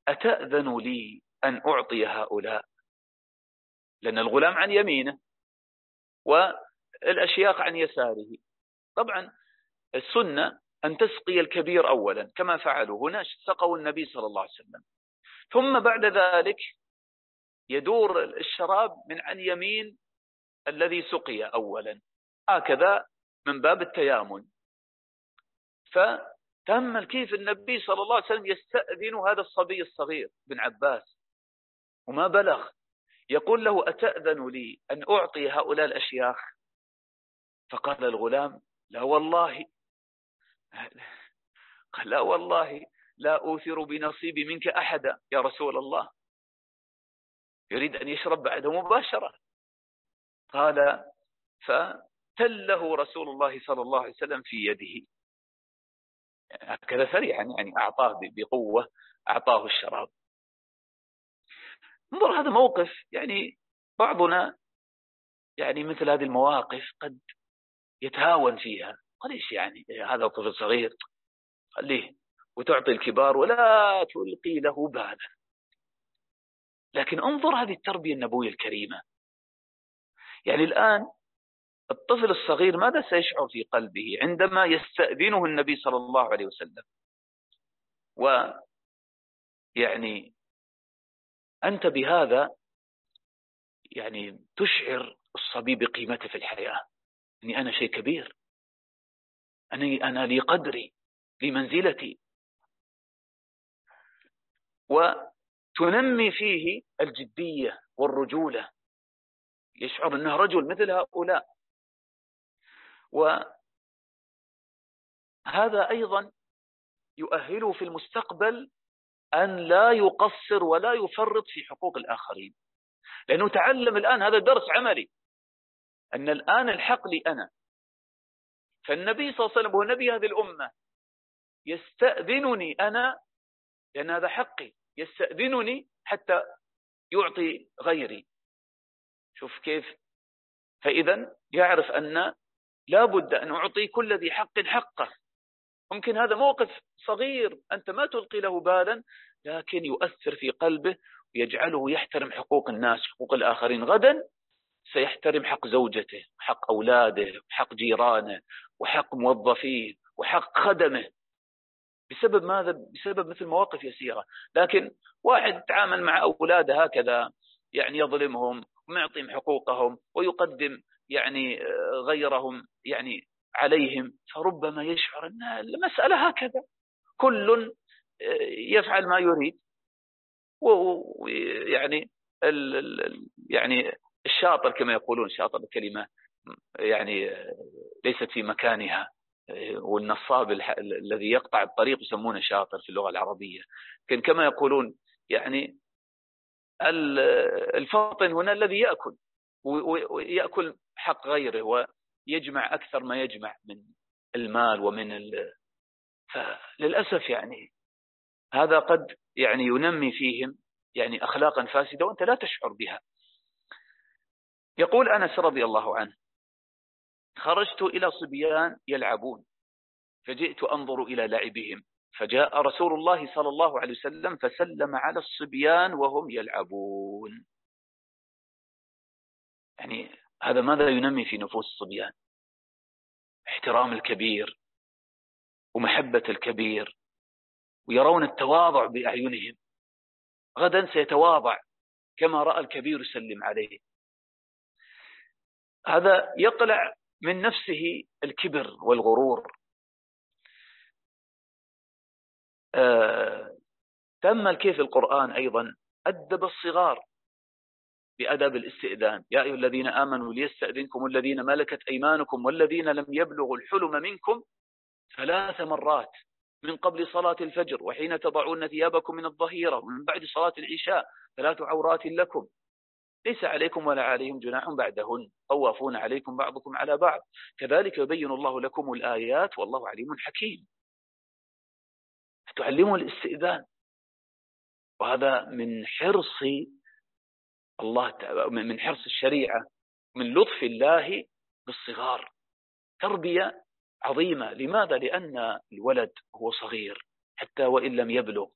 أتأذن لي أن أعطي هؤلاء؟ لأن الغلام عن يمينه والأشياخ عن يساره. طبعا السنة أن تسقي الكبير أولا كما فعلوا هنا سقوا النبي صلى الله عليه وسلم. ثم بعد ذلك يدور الشراب من عن يمين الذي سقي أولا. هكذا من باب التيامن. فتأمل كيف النبي صلى الله عليه وسلم يستأذن هذا الصبي الصغير بن عباس وما بلغ. يقول له أتأذن لي أن أعطي هؤلاء الأشياخ؟ فقال الغلام لا والله قال لا والله لا أوثر بنصيبي منك أحدا يا رسول الله. يريد أن يشرب بعده مباشرة. قال فتله رسول الله صلى الله عليه وسلم في يده. هكذا سريعا يعني أعطاه بقوة أعطاه الشراب. انظر هذا موقف يعني بعضنا يعني مثل هذه المواقف قد يتهاون فيها. قال إيش يعني؟ هذا طفل صغير خليه وتعطي الكبار ولا تلقي له بالا لكن انظر هذه التربية النبوية الكريمة. يعني الآن الطفل الصغير ماذا سيشعر في قلبه عندما يستأذنه النبي صلى الله عليه وسلم؟ ويعني أنت بهذا يعني تشعر الصبي بقيمته في الحياة. أني أنا شيء كبير. أني أنا لي قدري لي منزلتي. وتنمي فيه الجدية والرجولة. يشعر أنه رجل مثل هؤلاء. وهذا أيضا يؤهله في المستقبل أن لا يقصر ولا يفرط في حقوق الآخرين. لأنه تعلم الآن هذا درس عملي أن الآن الحق لي أنا. فالنبي صلى الله عليه وسلم هو نبي هذه الأمة يستأذنني أنا لأن هذا حقي يستأذنني حتى يعطي غيري. شوف كيف. فإذا يعرف أن لا بد أن أعطي كل ذي حق حقه. ممكن هذا موقف صغير أنت ما تلقي له بالا لكن يؤثر في قلبه ويجعله يحترم حقوق الناس حقوق الآخرين. غدا سيحترم حق زوجته حق أولاده وحق جيرانه وحق موظفيه وحق خدمه. بسبب ماذا؟ بسبب مثل مواقف يسيرة. لكن واحد تعامل مع أولاده هكذا يعني يظلمهم ويعطيهم حقوقهم ويقدم يعني غيرهم يعني عليهم فربما يشعر أن المسألة هكذا. كل يفعل ما يريد. ويعني يعني الشاطر كما يقولون شاطر الكلمة يعني ليست في مكانها. والنصاب الذي يقطع الطريق يسمونه شاطر في اللغة العربية. لكن كما يقولون يعني الفاطن هنا الذي يأكل. ويأكل حق غيره ويجمع أكثر ما يجمع من المال ومن ال... فللأسف يعني هذا قد يعني ينمي فيهم يعني أخلاقا فاسدة وأنت لا تشعر بها. يقول أنس رضي الله عنه خرجت إلى صبيان يلعبون فجئت أنظر إلى لعبهم فجاء رسول الله صلى الله عليه وسلم فسلم على الصبيان وهم يلعبون. يعني هذا ماذا ينمي في نفوس الصبيان؟ احترام الكبير ومحبة الكبير ويرون التواضع بأعينهم. غدا سيتواضع كما رأى الكبير يسلم عليه. هذا يقلع من نفسه الكبر والغرور. آه تأمل كيف القرآن أيضا أدب الصغار. بأدب الاستئذان. يا أيها الذين آمنوا ليستأذنكم الذين ملكت أيمانكم والذين لم يبلغوا الحلم منكم ثلاث مرات من قبل صلاة الفجر وحين تضعون ثيابكم من الظهيرة ومن بعد صلاة العشاء ثلاث عورات لكم. ليس عليكم ولا عليهم جناح بعدهن. طوافون عليكم بعضكم على بعض. كذلك يبين الله لكم الآيات والله عليم حكيم. تعلموا الاستئذان؟ وهذا من حرص الله من حرص الشريعة من لطف الله بالصغار. تربية عظيمة. لماذا؟ لأن الولد هو صغير حتى وإن لم يبلغ.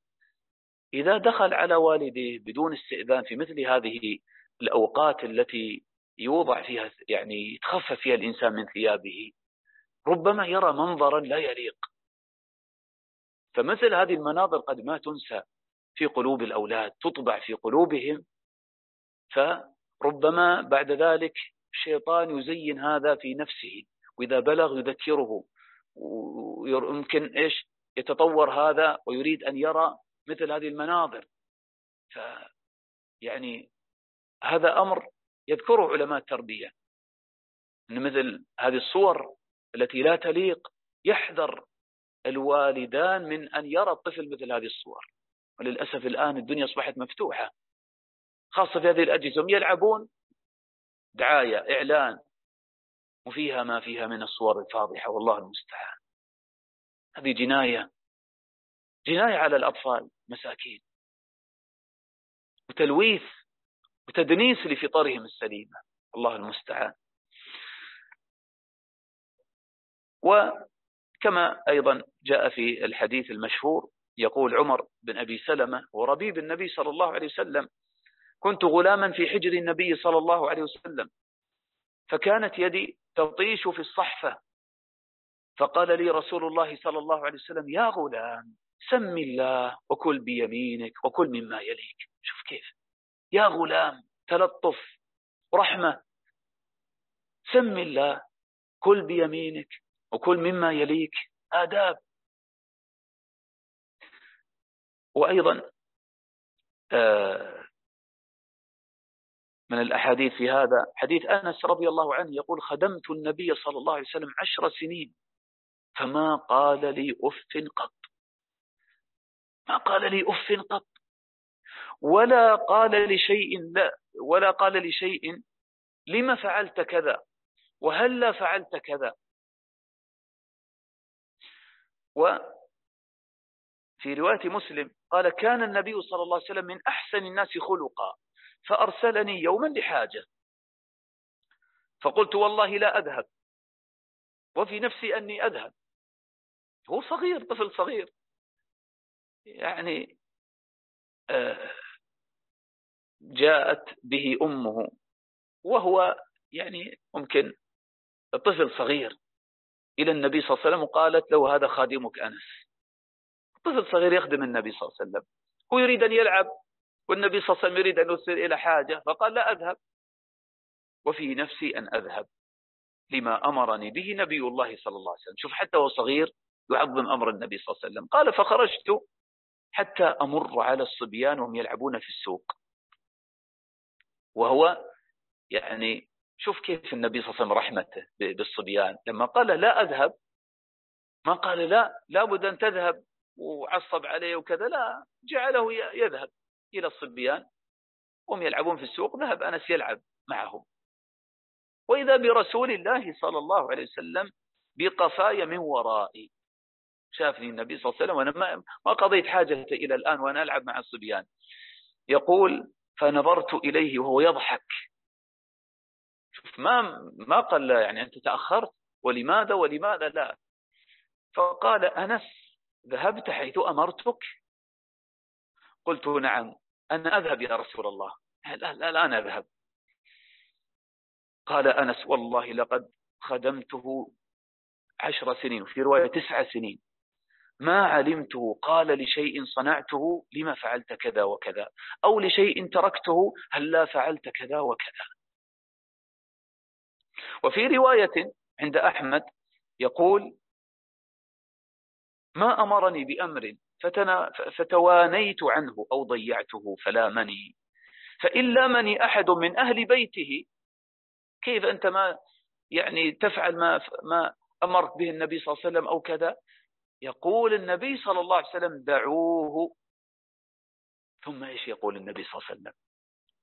إذا دخل على والديه بدون استئذان في مثل هذه الأوقات التي يوضع فيها يعني يتخفف فيها الإنسان من ثيابه ربما يرى منظرا لا يليق. فمثل هذه المناظر قد ما تنسى في قلوب الأولاد تطبع في قلوبهم فربما بعد ذلك الشيطان يزين هذا في نفسه وإذا بلغ يذكره. ويمكن إيش؟ يتطور هذا ويريد أن يرى مثل هذه المناظر. ف يعني هذا أمر يذكره علماء التربية. أن مثل هذه الصور التي لا تليق يحذر الوالدان من أن يرى الطفل مثل هذه الصور. وللأسف الآن الدنيا أصبحت مفتوحة. خاصة في هذه الأجهزة يلعبون دعاية إعلان وفيها ما فيها من الصور الفاضحة والله المستعان. هذه جناية جناية على الأطفال مساكين. وتلويث وتدنيس لفطرهم السليمة الله المستعان. وكما أيضا جاء في الحديث المشهور يقول عمر بن أبي سلمة وربيب النبي صلى الله عليه وسلم كنت غلاما في حجر النبي صلى الله عليه وسلم فكانت يدي تطيش في الصحفة. فقال لي رسول الله صلى الله عليه وسلم يا غلام سم الله وكل بيمينك وكل مما يليك. شوف كيف. يا غلام تلطف رحمة سم الله كل بيمينك وكل مما يليك. آداب. وأيضا آه من الأحاديث في هذا. حديث أنس رضي الله عنه يقول خدمت النبي صلى الله عليه وسلم عشر سنين فما قال لي أف قط. ما قال لي أف قط. ولا قال لشيء لا ولا قال لشيء لما فعلت كذا؟ وهل لا فعلت كذا؟ وفي رواية مسلم قال كان النبي صلى الله عليه وسلم من أحسن الناس خلقا. فأرسلني يوما لحاجة. فقلت والله لا أذهب. وفي نفسي أني أذهب. هو صغير طفل صغير. يعني آه، جاءت به أمه. وهو يعني ممكن طفل صغير. إلى النبي صلى الله عليه وسلم وقالت له هذا خادمك أنس. طفل صغير يخدم النبي صلى الله عليه وسلم. هو يريد أن يلعب. والنبي صلى الله عليه وسلم يريد أن يرسل إلى حاجة فقال لا أذهب. وفي نفسي أن أذهب لما أمرني به نبي الله صلى الله عليه وسلم. شوف حتى هو صغير يعظم أمر النبي صلى الله عليه وسلم. قال فخرجت حتى أمر على الصبيان وهم يلعبون في السوق. وهو يعني شوف كيف النبي صلى الله عليه وسلم رحمته بالصبيان. لما قال لا أذهب ما قال لا لابد أن تذهب وعصب عليه وكذا لا جعله يذهب. إلى الصبيان هم يلعبون في السوق ذهب أنس يلعب معهم. وإذا برسول الله صلى الله عليه وسلم بقفايا من ورائي. شافني النبي صلى الله عليه وسلم وأنا ما قضيت حاجته إلى الآن وأنا ألعب مع الصبيان. يقول فنظرت إليه وهو يضحك. شوف ما ما قال يعني أنت تأخرت ولماذا ولماذا لا؟ فقال أنس ذهبت حيث أمرتك. قلت نعم. أنا أذهب يا رسول الله. أنا أذهب. قال أنس والله لقد خدمته عشر سنين وفي رواية تسع سنين. ما علمته قال لشيء صنعته لما فعلت كذا وكذا؟ أو لشيء تركته هل لا فعلت كذا وكذا؟ وفي رواية عند أحمد يقول ما أمرني بأمر فتوانيت عنه أو ضيعته فلا مني. فإن لامني أحد من أهل بيته. كيف أنت ما يعني تفعل ما ما أمرت به النبي صلى الله عليه وسلم أو كذا؟ يقول النبي صلى الله عليه وسلم دعوه. ثم إيش يقول النبي صلى الله عليه وسلم؟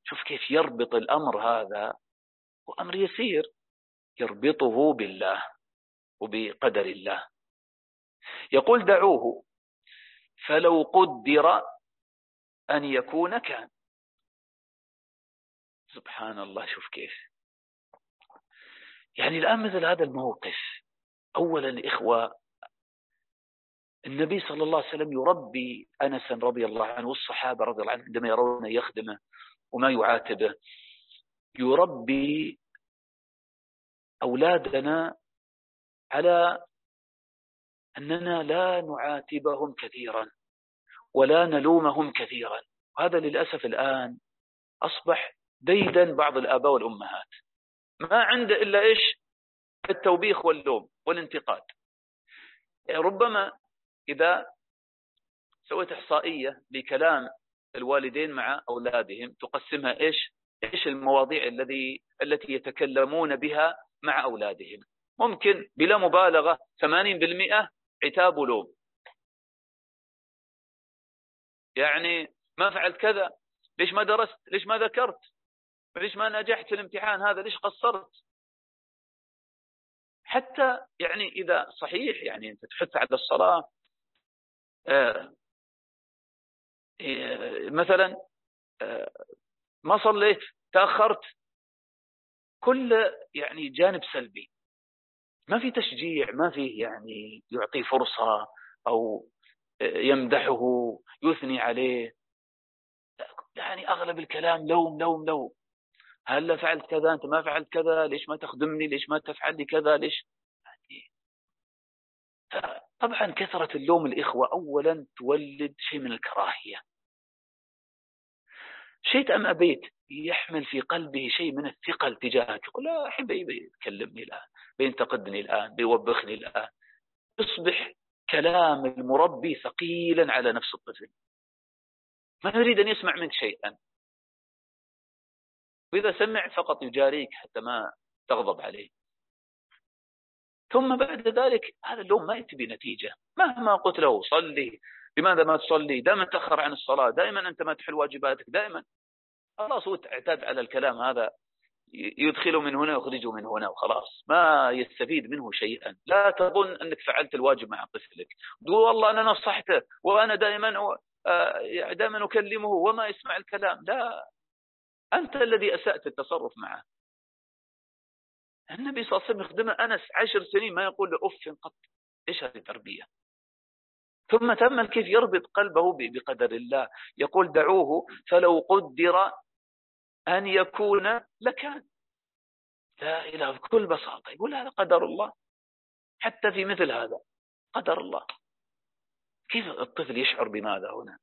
شوف كيف يربط الأمر هذا. وأمر يسير. يربطه بالله وبقدر الله. يقول دعوه. فلو قدر أن يكون كان. سبحان الله شوف كيف. يعني الآن مثل هذا الموقف أولا إخوة النبي صلى الله عليه وسلم يربي أنسا رضي الله عنه والصحابة رضي الله عنهم عندما يرونه يخدمه وما يعاتبه يربي أولادنا على أننا لا نعاتبهم كثيرا ولا نلومهم كثيرا. هذا للأسف الآن أصبح ديدا بعض الآباء والأمهات. ما عنده إلا إيش؟ التوبيخ واللوم والانتقاد. يعني ربما إذا سويت إحصائية لكلام الوالدين مع أولادهم تقسمها إيش؟ إيش المواضيع الذي التي يتكلمون بها مع أولادهم. ممكن بلا مبالغة 80% عتاب ولوم. يعني ما فعلت كذا ليش ما درست؟ ليش ما ذكرت؟ ليش ما نجحت في الامتحان هذا؟ ليش قصرت؟ حتى يعني إذا صحيح يعني أنت تحث على الصلاة آه، مثلا آه، ما صليت تأخرت كل يعني جانب سلبي. ما في تشجيع ما في يعني يعطي فرصة أو يمدحه يثني عليه. يعني أغلب الكلام لوم لوم لوم. هلا فعلت كذا؟ أنت ما فعلت كذا. ليش ما تخدمني؟ ليش ما تفعل لي كذا؟ ليش؟ يعني طبعا كثرة اللوم الإخوة أولا تولد شيء من الكراهية. شيء أم أبيت يحمل في قلبه شيء من الثقل تجاهك يقول لا أحب يكلمني الآن بينتقدني الآن بيوبخني الآن. يصبح كلام المربي ثقيلا على نفس الطفل. ما يريد أن يسمع منك شيئا. وإذا سمع فقط يجاريك حتى ما تغضب عليه. ثم بعد ذلك هذا اللوم ما يأتي بنتيجة. مهما قلت له صلي. لماذا ما تصلي؟ دائما تأخر عن الصلاة. دائما أنت ما تحل واجباتك. دائما. خلاص هو اعتاد على الكلام هذا. يدخله من هنا ويخرجه من هنا وخلاص. ما يستفيد منه شيئا. لا تظن أنك فعلت الواجب مع طفلك. تقول والله أنا نصحته وأنا دائما آه، دائما أكلمه وما يسمع الكلام. لا. أنت الذي أسأت التصرف معه. النبي صلى الله عليه وسلم يخدمه أنس عشر سنين ما يقول له أف قط. إيش هذه التربية؟ ثم تأمل كيف يربط قلبه بقدر الله. يقول دعوه فلو قدر أن يكون لكان لا إله بكل بساطة. يقول هذا قدر الله. حتى في مثل هذا قدر الله. كيف الطفل يشعر بماذا هنا؟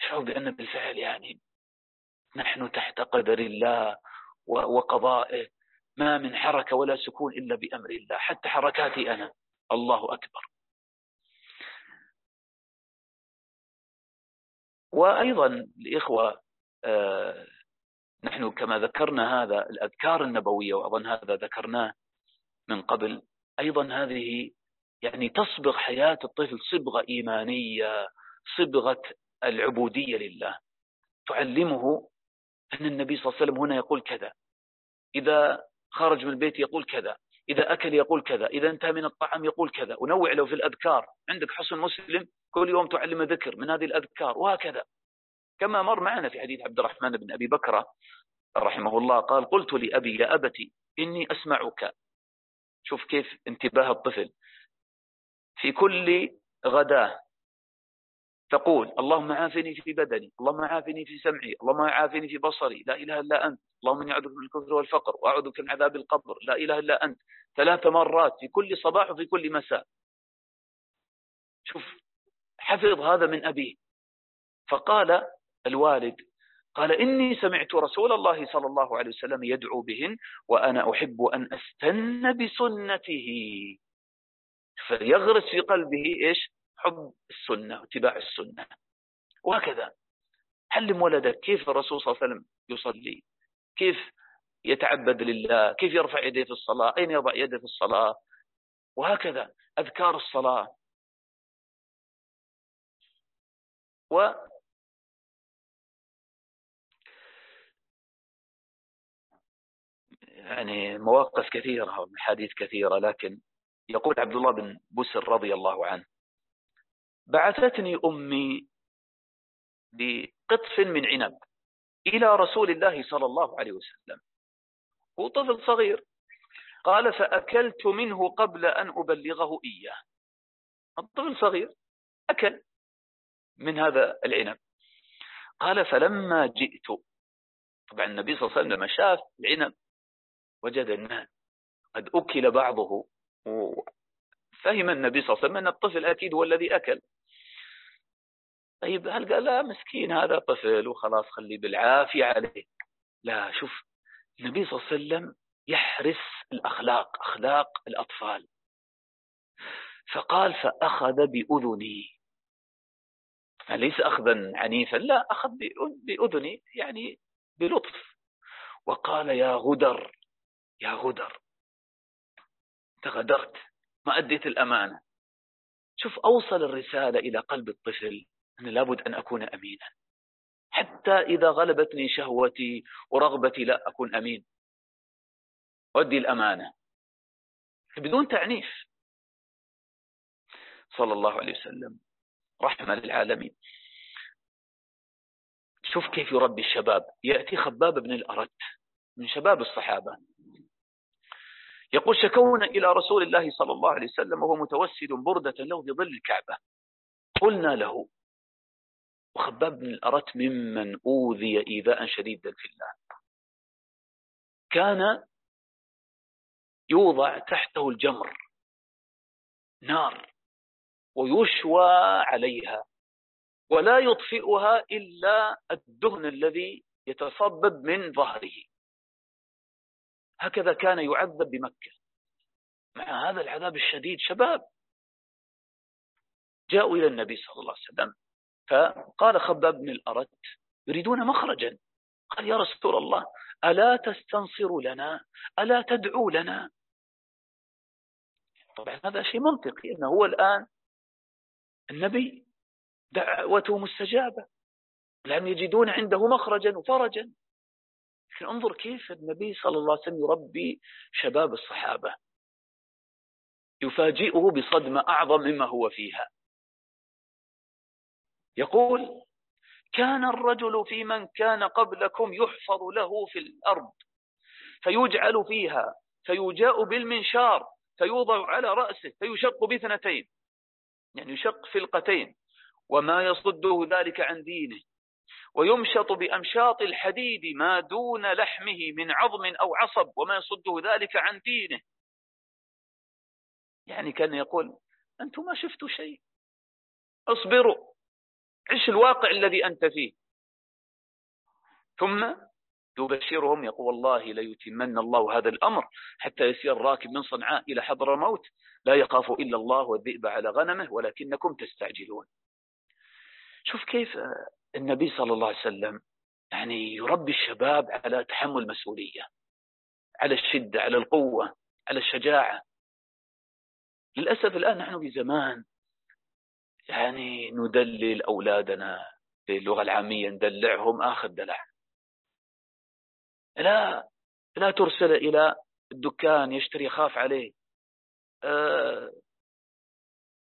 يشعر بأن بالفعل يعني نحن تحت قدر الله وقضائه. ما من حركة ولا سكون إلا بأمر الله. حتى حركاتي أنا. الله أكبر. وأيضا الإخوة نحن كما ذكرنا هذا الأذكار النبوية وأظن هذا ذكرناه من قبل أيضا هذه يعني تصبغ حياة الطفل صبغة إيمانية صبغة العبودية لله. تعلمه أن النبي صلى الله عليه وسلم هنا يقول كذا. إذا خرج من البيت يقول كذا إذا أكل يقول كذا إذا انتهى من الطعام يقول كذا. ونوع له في الأذكار. عندك حسن مسلم كل يوم تعلم ذكر من هذه الأذكار وهكذا. كما مر معنا في حديث عبد الرحمن بن أبي بكرة رحمه الله قال قلت لأبي يا أبتي إني أسمعك. شوف كيف انتباه الطفل. في كل غداة تقول اللهم عافني في بدني اللهم عافني في سمعي اللهم عافني في بصري لا إله إلا أنت اللهم إني أعوذ من الكفر والفقر وأعوذ من عذاب القبر لا إله إلا أنت. ثلاث مرات في كل صباح وفي كل مساء. شوف حفظ هذا من أبيه. فقال الوالد. قال إني سمعت رسول الله صلى الله عليه وسلم يدعو بهن وأنا أحب أن أستن بسنته. فيغرس في قلبه إيش؟ حب السنة واتباع السنة. وهكذا. علم ولدك كيف الرسول صلى الله عليه وسلم يصلي؟ كيف يتعبد لله؟ كيف يرفع يديه في الصلاة؟ أين يضع يده في الصلاة؟ وهكذا. أذكار الصلاة و يعني مواقف كثيرة وحديث كثيرة لكن يقول عبد الله بن بسر رضي الله عنه بعثتني أمي بقطف من عنب إلى رسول الله صلى الله عليه وسلم هو طفل صغير قال فأكلت منه قبل أن أبلغه إياه. الطفل صغير أكل من هذا العنب. قال فلما جئت طبعا النبي صلى الله عليه وسلم لما شاف العنب وجد أنه قد أكل بعضه. وفهم النبي صلى الله عليه وسلم أن الطفل أكيد هو الذي أكل. طيب هل قال لا مسكين هذا طفل وخلاص خليه بالعافية عليه. لا شوف النبي صلى الله عليه وسلم يحرس الأخلاق أخلاق الأطفال. فقال فأخذ بأذني. ليس أخذا عنيفا لا أخذ بأذني يعني بلطف. وقال يا غدر. يا غدر. انت غدرت ما أديت الأمانة. شوف أوصل الرسالة إلى قلب الطفل أنا لابد أن أكون أمينا. حتى إذا غلبتني شهوتي ورغبتي لا أكون أمين. أؤدي الأمانة. بدون تعنيف. صلى الله عليه وسلم. رحمة للعالمين. شوف كيف يربي الشباب. يأتي خباب بن الأرت من شباب الصحابة. يقول شكونا إلى رسول الله صلى الله عليه وسلم وهو متوسد بردة له في ظل الكعبة. قلنا له وخباب بن الأرت ممن أوذي إيذاء شديدا في الله. كان يوضع تحته الجمر نار ويشوى عليها ولا يطفئها إلا الدهن الذي يتصبب من ظهره. هكذا كان يعذب بمكة. مع هذا العذاب الشديد شباب جاءوا إلى النبي صلى الله عليه وسلم فقال خباب بن الأرت يريدون مخرجا. قال يا رسول الله ألا تستنصر لنا؟ ألا تدعو لنا؟ طبعا هذا شيء منطقي أنه هو الآن النبي دعوته مستجابة. لم يجدون عنده مخرجا وفرجا. لكن انظر كيف النبي صلى الله عليه وسلم يربي شباب الصحابة. يفاجئه بصدمة أعظم مما هو فيها. يقول كان الرجل في من كان قبلكم يحفظ له في الأرض فيجعل فيها فيجاء بالمنشار فيوضع على رأسه فيشق باثنتين. يعني يشق فلقتين. وما يصده ذلك عن دينه. ويمشط بأمشاط الحديد ما دون لحمه من عظم أو عصب وما يصده ذلك عن دينه. يعني كان يقول أنتم ما شفتوا شيء. أصبروا عش الواقع الذي أنت فيه. ثم يبشرهم يقول والله ليتمن الله هذا الأمر حتى يسير الراكب من صنعاء إلى حضر الموت. لا يخاف إلا الله والذئب على غنمه ولكنكم تستعجلون. شوف كيف النبي صلى الله عليه وسلم يعني يربي الشباب على تحمل مسؤولية على الشدة على القوة على الشجاعة. للأسف الآن نحن في زمان يعني ندلل أولادنا باللغة العامية ندلعهم آخر دلع. لا لا ترسل إلى الدكان يشتري خاف عليه. أه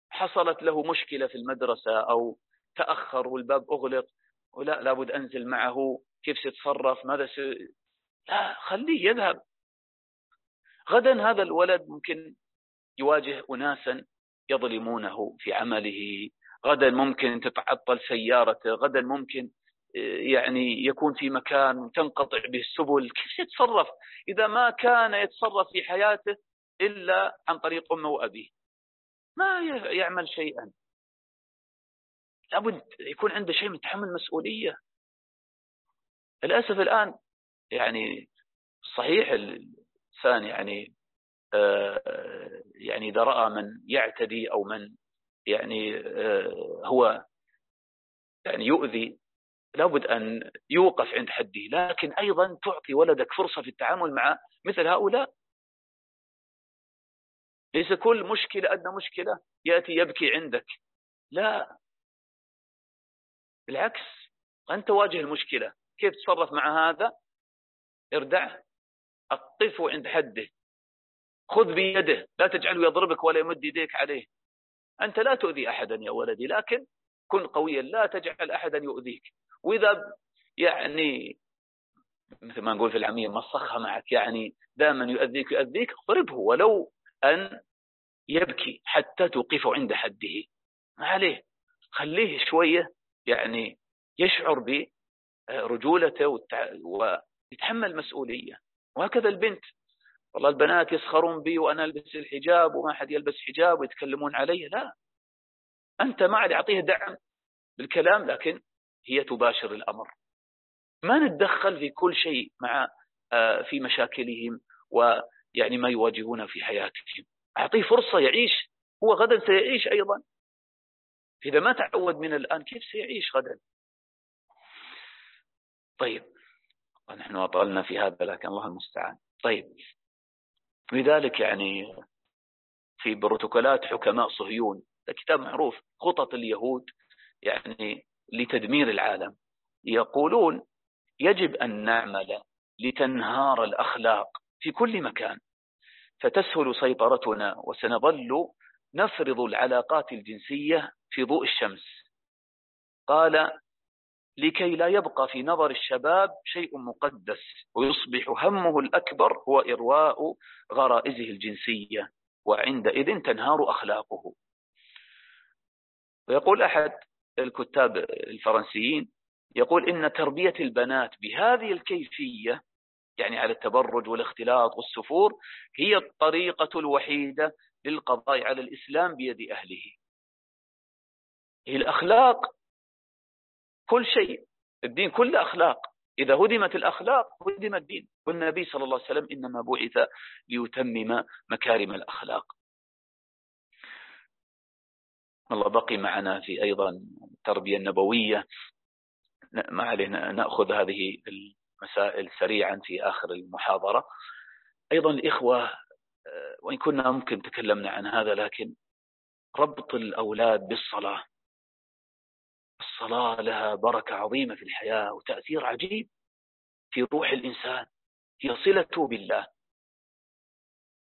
حصلت له مشكلة في المدرسة أو تأخر والباب أغلق. ولا لابد أنزل معه. كيف سيتصرف ماذا س... لا خليه يذهب. غدا هذا الولد ممكن يواجه أناسا يظلمونه في عمله. غدا ممكن تتعطل سيارته. غدا ممكن يعني يكون في مكان تنقطع به السبل. كيف يتصرف؟ إذا ما كان يتصرف في حياته إلا عن طريق أمه وأبيه. ما يعمل شيئا. لابد يكون عنده شيء من تحمل مسؤولية. للأسف الآن يعني صحيح الإنسان يعني آه يعني إذا رأى من يعتدي أو من يعني آه هو يعني يؤذي لابد أن يوقف عند حده. لكن أيضا تعطي ولدك فرصة في التعامل مع مثل هؤلاء. ليس كل مشكلة أدنى مشكلة يأتي يبكي عندك. لا. بالعكس أنت واجه المشكلة. كيف تصرف مع هذا؟ اردعه أقفه عند حده. خذ بيده لا تجعله يضربك ولا يمد يديك عليه. أنت لا تؤذي أحدا يا ولدي لكن كن قويا لا تجعل أحدا يؤذيك. وإذا يعني مثل ما نقول في العامية مصخها معك يعني دائما يؤذيك يؤذيك اضربه. ولو أن يبكي حتى توقفه عند حده. ما عليه خليه شوية يعني يشعر برجولته ويتحمل مسؤولية. وهكذا البنت. والله البنات يسخرون بي وأنا ألبس الحجاب وما حد يلبس حجاب ويتكلمون علي. لا. أنت ما عاد أعطيه دعم بالكلام لكن هي تباشر الأمر. ما نتدخل في كل شيء مع آه، في مشاكلهم ويعني ما يواجهونه في حياتهم. أعطيه فرصة يعيش. هو غدا سيعيش أيضا. إذا ما تعود من الآن كيف سيعيش غدا؟ طيب نحن أطلنا في هذا لكن الله المستعان. طيب لذلك يعني في بروتوكولات حكماء صهيون كتاب معروف خطط اليهود يعني لتدمير العالم يقولون يجب أن نعمل لتنهار الأخلاق في كل مكان. فتسهل سيطرتنا وسنظل نفرض العلاقات الجنسية في ضوء الشمس. قال لكي لا يبقى في نظر الشباب شيء مقدس ويصبح همه الأكبر هو إرواء غرائزه الجنسية وعندئذ تنهار أخلاقه. ويقول أحد الكتاب الفرنسيين يقول إن تربية البنات بهذه الكيفية يعني على التبرج والاختلاط والسفور هي الطريقة الوحيدة للقضاء على الإسلام بيد أهله. هي الأخلاق كل شيء الدين كله أخلاق. إذا هدمت الأخلاق هدم الدين. والنبي صلى الله عليه وسلم إنما بعث ليتمم مكارم الأخلاق. الله بقي معنا في أيضا التربية النبوية. ما علينا نأخذ هذه المسائل سريعا في آخر المحاضرة. أيضا الإخوة آه، وإن كنا ممكن تكلمنا عن هذا لكن ربط الأولاد بالصلاة. الصلاة لها بركة عظيمة في الحياة وتأثير عجيب في روح الإنسان هي صلته بالله.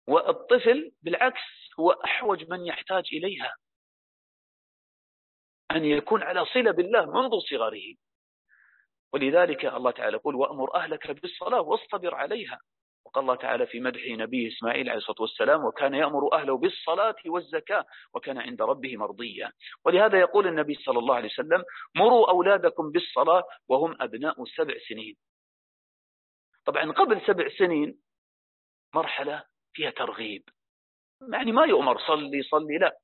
والطفل بالعكس هو أحوج من يحتاج إليها. أن يكون على صلة بالله منذ صغره. ولذلك الله تعالى يقول وأمر أهلك بالصلاة واصطبر عليها. وقال الله تعالى في مدح نبيه إسماعيل عليه الصلاة والسلام وكان يأمر أهله بالصلاة والزكاة وكان عند ربه مرضيا. ولهذا يقول النبي صلى الله عليه وسلم مروا أولادكم بالصلاة وهم أبناء سبع سنين. طبعا قبل سبع سنين مرحلة فيها ترغيب. يعني ما يؤمر صلي صلي لا.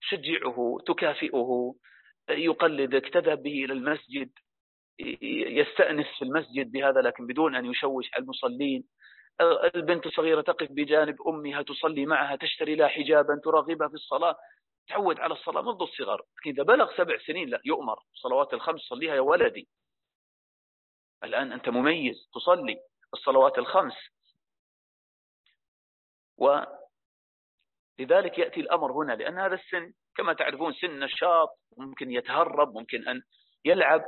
شجعه تكافئه يقلدك تذهب به إلى المسجد يستأنس في المسجد بهذا لكن بدون أن يشوش المصلين. البنت الصغيرة تقف بجانب أمها تصلي معها تشتري لها حجابا تراغبها في الصلاة. تعود على الصلاة منذ الصغر. إذا بلغ سبع سنين لا يؤمر. الصلوات الخمس صليها يا ولدي. الآن أنت مميز تصلي الصلوات الخمس. ولذلك يأتي الأمر هنا لأن هذا السن كما تعرفون سن نشاط ممكن يتهرب ممكن أن يلعب.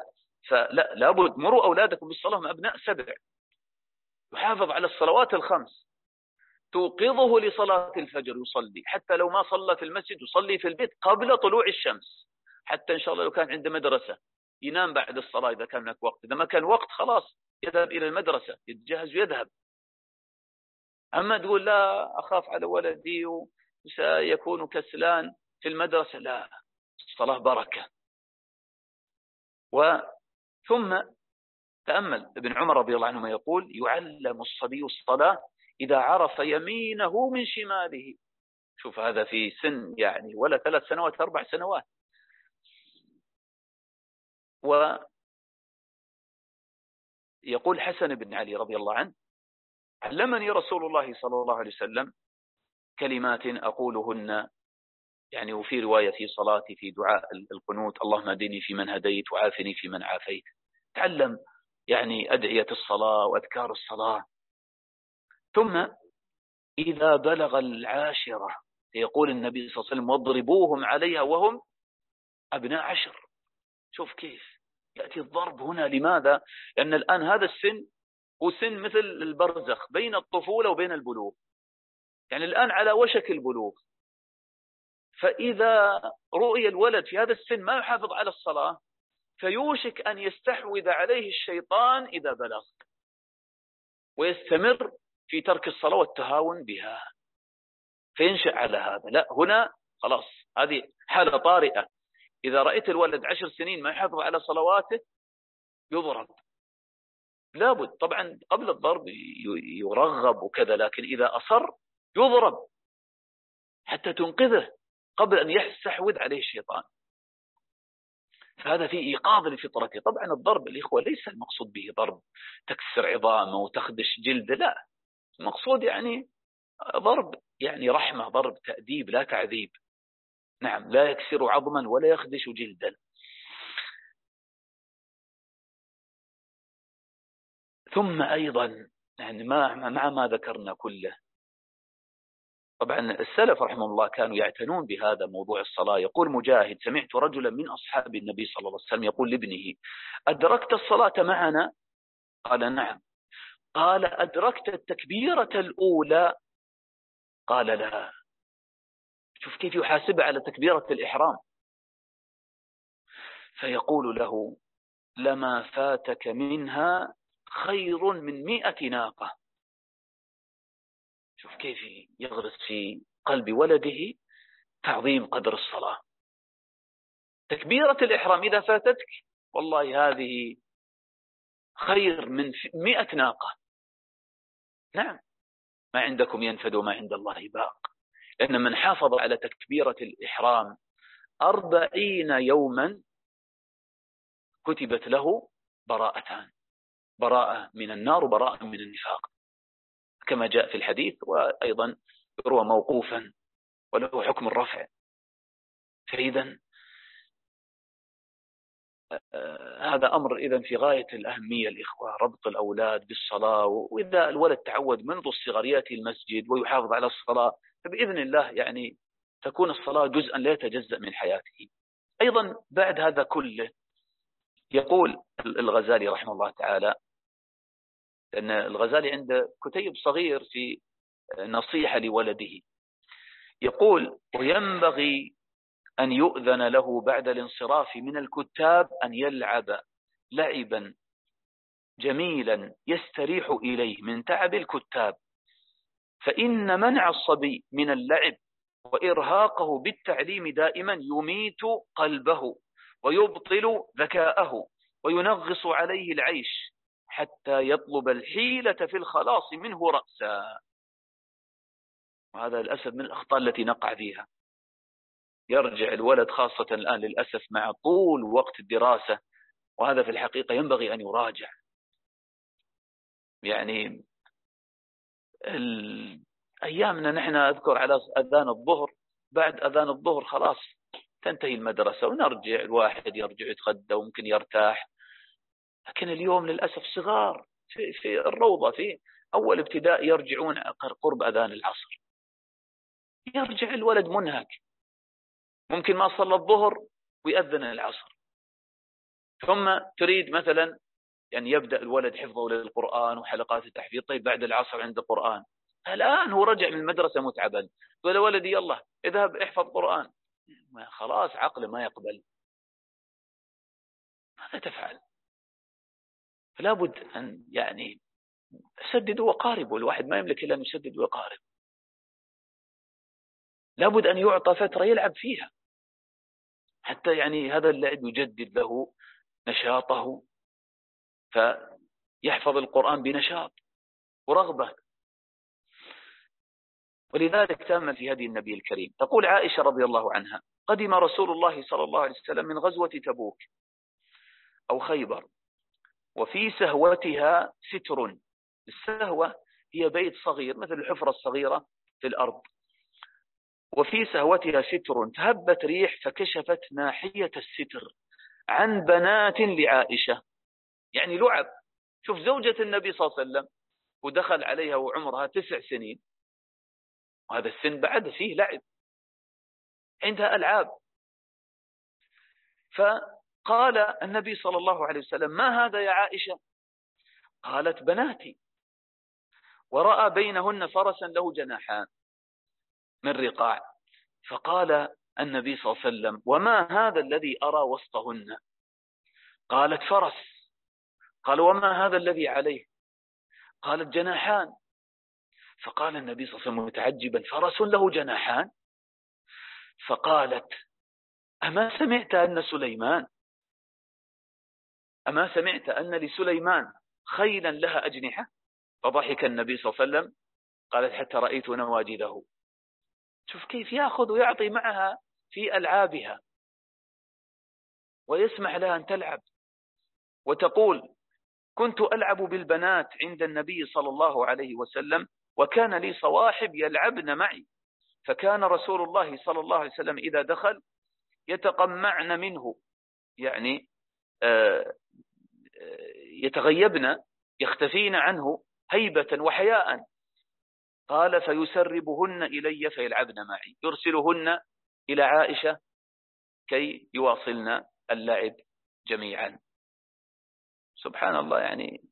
فلا لابد مروا أولادكم بالصلاة من أبناء سبع. يحافظ على الصلوات الخمس. توقظه لصلاة الفجر يصلي. حتى لو ما صلى في المسجد يصلي في البيت قبل طلوع الشمس. حتى إن شاء الله لو كان عنده مدرسة ينام بعد الصلاة إذا كان هناك وقت. إذا ما كان وقت خلاص يذهب إلى المدرسة يتجهز ويذهب. أما تقول لا أخاف على ولدي وسيكون كسلان في المدرسة لا. الصلاة بركة. ثم تأمل. ابن عمر رضي الله عنهما يقول يعلم الصبي الصلاة إذا عرف يمينه من شماله. شوف هذا في سن يعني ولا ثلاث سنوات أربع سنوات. و يقول حسن بن علي رضي الله عنه علمني رسول الله صلى الله عليه وسلم كلمات أقولهن يعني وفي رواية في صلاتي في دعاء القنوت اللهم اهدني في من هديت وعافني في من عافيت. تعلم يعني أدعية الصلاة وأذكار الصلاة. ثم إذا بلغ العاشرة يقول النبي صلى الله عليه وسلم واضربوهم عليها وهم أبناء عشر. شوف كيف يأتي الضرب هنا. لماذا؟ لأن الآن هذا السن هو سن مثل البرزخ بين الطفولة وبين البلوغ. يعني الآن على وشك البلوغ. فإذا رؤي الولد في هذا السن ما يحافظ على الصلاة فيوشك أن يستحوذ عليه الشيطان إذا بلغ ويستمر في ترك الصلاة والتهاون بها. فينشأ على هذا. لا هنا خلاص هذه حالة طارئة. إذا رأيت الولد عشر سنين ما يحافظ على صلواته يضرب. لابد. طبعا قبل الضرب يرغب وكذا لكن إذا أصر يضرب حتى تنقذه قبل أن يستحوذ عليه الشيطان. فهذا في إيقاظ لفطرته. طبعا الضرب الإخوة ليس المقصود به ضرب تكسر عظامه وتخدش جلده لا. المقصود يعني ضرب يعني رحمة ضرب تأديب لا تعذيب. نعم لا يكسر عظما ولا يخدش جلدا. ثم أيضا يعني مع مع ما ذكرنا كله؟ طبعا السلف رحمه الله كانوا يعتنون بهذا موضوع الصلاة. يقول مجاهد سمعت رجلا من أصحاب النبي صلى الله عليه وسلم يقول لابنه أدركت الصلاة معنا؟ قال نعم. قال أدركت التكبيرة الأولى؟ قال لا. شوف كيف يحاسبه على تكبيرة الإحرام. فيقول له لما فاتك منها خير من مئة ناقة. شوف كيف يغرس في قلب ولده تعظيم قدر الصلاة. تكبيرة الإحرام إذا فاتتك والله هذه خير من مئة ناقة. نعم ما عندكم ينفد وما عند الله باق. لأن من حافظ على تكبيرة الإحرام أربعين يوما كتبت له براءتان. براءة من النار وبراءة من النفاق. كما جاء في الحديث وأيضا يروى موقوفا وله حكم الرفع. فإذا آه، هذا أمر إذا في غاية الأهمية الإخوة ربط الأولاد بالصلاة وإذا الولد تعود منذ الصغر يأتي المسجد ويحافظ على الصلاة فبإذن الله يعني تكون الصلاة جزءا لا يتجزأ من حياته. أيضا بعد هذا كله يقول الغزالي رحمه الله تعالى لأن الغزالي عنده كتيب صغير في نصيحة لولده. يقول وينبغي أن يؤذن له بعد الانصراف من الكتاب أن يلعب لعبا جميلا يستريح إليه من تعب الكتاب. فإن منع الصبي من اللعب وإرهاقه بالتعليم دائما يميت قلبه ويبطل ذكاءه وينغص عليه العيش حتى يطلب الحيلة في الخلاص منه رأسا. وهذا للأسف من الأخطاء التي نقع فيها. يرجع الولد خاصة الآن للأسف مع طول وقت الدراسة وهذا في الحقيقة ينبغي أن يراجع. يعني أيامنا نحن أذكر على أذان الظهر بعد أذان الظهر خلاص تنتهي المدرسة ونرجع الواحد يرجع يتغدى وممكن يرتاح. لكن اليوم للأسف صغار. في, في الروضة في أول ابتداء يرجعون قرب أذان العصر. يرجع الولد منهك. ممكن ما صلى الظهر ويأذن العصر. ثم تريد مثلا يعني يبدأ الولد حفظه للقرآن وحلقات التحفيظ. طيب بعد العصر عنده قرآن. الآن هو رجع من المدرسة متعبا. تقول ولدي يلا اذهب احفظ قرآن. خلاص عقله ما يقبل. ماذا تفعل؟ فلا بد أن يعني سددوا وقاربوا الواحد ما يملك إلا أن يسدد ويقارب لابد أن يعطى فترة يلعب فيها. حتى يعني هذا اللعب يجدد له نشاطه فيحفظ القرآن بنشاط ورغبة. ولذلك تأمل في هدي النبي الكريم. تقول عائشة رضي الله عنها قدم رسول الله صلى الله عليه وسلم من غزوة تبوك أو خيبر. وفي سهوتها ستر. السهوة هي بيت صغير مثل الحفرة الصغيرة في الأرض. وفي سهوتها ستر. تهبت ريح فكشفت ناحية الستر عن بنات لعائشة. يعني لعب. شوف زوجة النبي صلى الله عليه وسلم ودخل عليها وعمرها تسع سنين. وهذا السن بعد فيه لعب. عندها ألعاب. فقال النبي صلى الله عليه وسلم ما هذا يا عائشة؟ قالت بناتي. ورأى بينهن فرسا له جناحان من رقاع. فقال النبي صلى الله عليه وسلم وما هذا الذي أرى وسطهن؟ قالت فرس. قال وما هذا الذي عليه؟ قالت جناحان. فقال النبي صلى الله عليه وسلم متعجبا فرس له جناحان. فقالت أما سمعت أن سليمان أما سمعت أن لسليمان خيلا لها أجنحة؟ فضحك النبي صلى الله عليه وسلم قالت حتى رأيت نواجذه. شوف كيف يأخذ ويعطي معها في ألعابها. ويسمح لها أن تلعب. وتقول كنت ألعب بالبنات عند النبي صلى الله عليه وسلم وكان لي صواحب يلعبن معي. فكان رسول الله صلى الله عليه وسلم إذا دخل يتقمعن منه. يعني يتغيبن يختفين عنه هيبة وحياء. قال فيسربهن إلي فيلعبن معي. يرسلهن إلى عائشة كي يواصلن اللعب جميعا. سبحان الله يعني.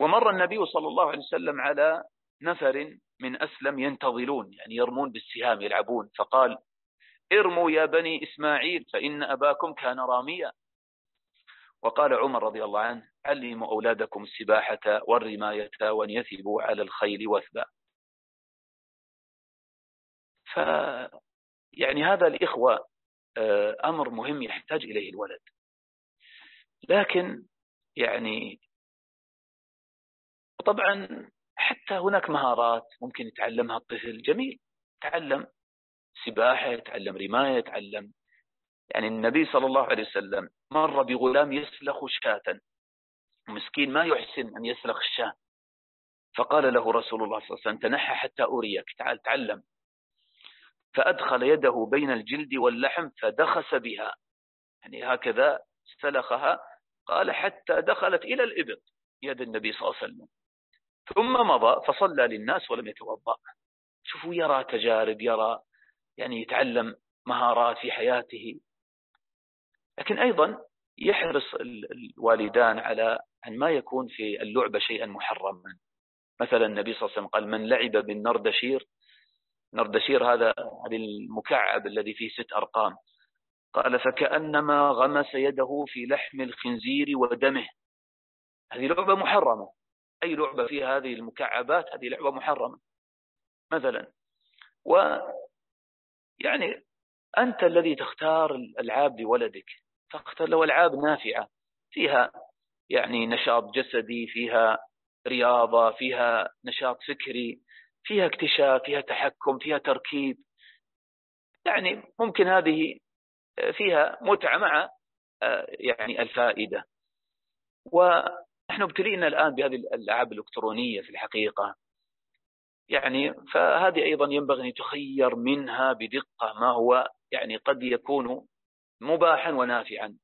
ومر النبي صلى الله عليه وسلم على نفر من أسلم ينتظلون يعني يرمون بالسهام يلعبون. فقال ارموا يا بني إسماعيل فإن أباكم كان راميا. وقال عمر رضي الله عنه علموا أولادكم السباحة والرماية وأن يثبوا على الخيل وثبا. ف يعني هذا الإخوة آه، أمر مهم يحتاج إليه الولد. لكن يعني طبعا حتى هناك مهارات ممكن يتعلمها الطفل. جميل تعلم. سباحة يتعلم رماية يتعلم. يعني النبي صلى الله عليه وسلم مر بغلام يسلخ شاة. مسكين ما يحسن أن يسلخ الشاة. فقال له رسول الله صلى الله عليه وسلم تنحى حتى أريك تعال تعلم. فأدخل يده بين الجلد واللحم فدخس بها. يعني هكذا سلخها. قال حتى دخلت إلى الإبط يد النبي صلى الله عليه وسلم. ثم مضى فصلى للناس ولم يتوضأ. شوفوا يرى تجارب يرى يعني يتعلم مهارات في حياته. لكن أيضا يحرص الوالدان على أن ما يكون في اللعبة شيئا محرما. مثلا النبي صلى الله عليه وسلم قال من لعب بالنردشير نردشير هذا المكعب الذي فيه ست أرقام. قال فكأنما غمس يده في لحم الخنزير ودمه. هذه لعبة محرمة. أي لعبة فيها هذه المكعبات؟ هذه لعبة محرمة. مثلا يعني أنت الذي تختار الألعاب لولدك فاختر له ألعاب نافعة فيها يعني نشاط جسدي فيها رياضة فيها نشاط فكري فيها اكتشاف فيها تحكم فيها تركيب. يعني ممكن هذه فيها متعة مع آه، يعني الفائدة. ونحن ابتلينا الآن بهذه الألعاب الإلكترونية في الحقيقة. يعني فهذه أيضا ينبغي أن يتخير منها بدقة ما هو يعني قد يكون مباحا ونافعا.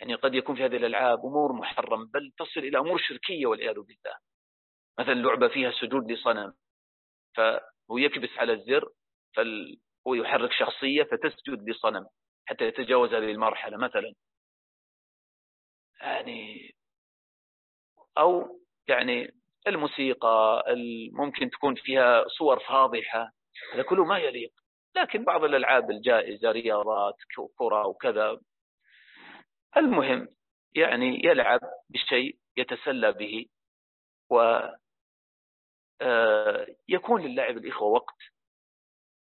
يعني قد يكون في هذه الألعاب أمور محرم بل تصل إلى أمور شركية والعياذ بالله. مثلا لعبة فيها سجود لصنم فهو يكبس على الزر فهو يحرك شخصية فتسجد لصنم حتى يتجاوز هذه المرحلة مثلا. يعني أو يعني الموسيقى ممكن تكون فيها صور فاضحة هذا كله ما يليق. لكن بعض الألعاب الجائزة رياضات كرة وكذا المهم يعني يلعب بشيء يتسلى به و آه، يكون للعب الإخوة وقت.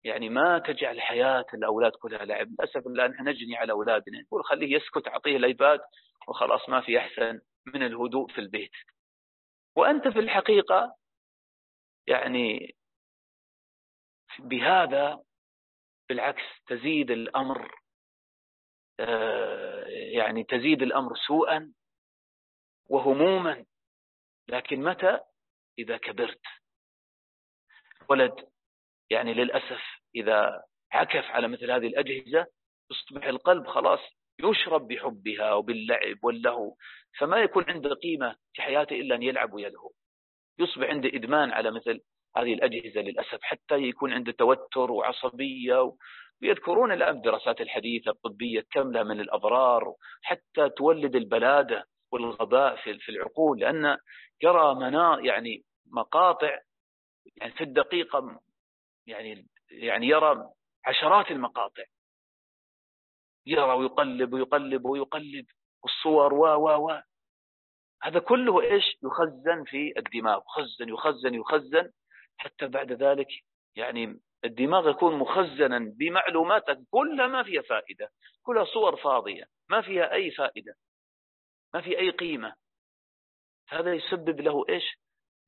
يعني ما تجعل حياة الأولاد كلها لعب. للأسف الآن إحنا نجني على أولادنا نقول خليه يسكت أعطيه الأيباد وخلاص ما في أحسن من الهدوء في البيت. وأنت في الحقيقة يعني بهذا بالعكس تزيد الأمر آه، يعني تزيد الأمر سوءا وهموما لكن متى؟ إذا كبرت. ولد يعني للأسف إذا عكف على مثل هذه الأجهزة يصبح القلب خلاص يشرب بحبها وباللعب واللهو فما يكون عنده قيمة في حياته إلا أن يلعب ويلهو. يصبح عنده إدمان على مثل هذه الأجهزة للأسف حتى يكون عنده توتر وعصبية ويذكرون الآن الدراسات الحديثة الطبية لها من الأضرار حتى تولد البلادة والغباء في العقول لأن يرى منا يعني مقاطع يعني في الدقيقة يعني يعني يرى عشرات المقاطع. يرى ويقلب ويقلب ويقلب والصور و و و. هذا كله إيش؟ يخزن في الدماغ يخزن يخزن يخزن. حتى بعد ذلك يعني الدماغ يكون مخزنا بمعلومات كلها ما فيها فائدة كلها صور فاضية ما فيها أي فائدة ما في أي قيمة. هذا يسبب له إيش؟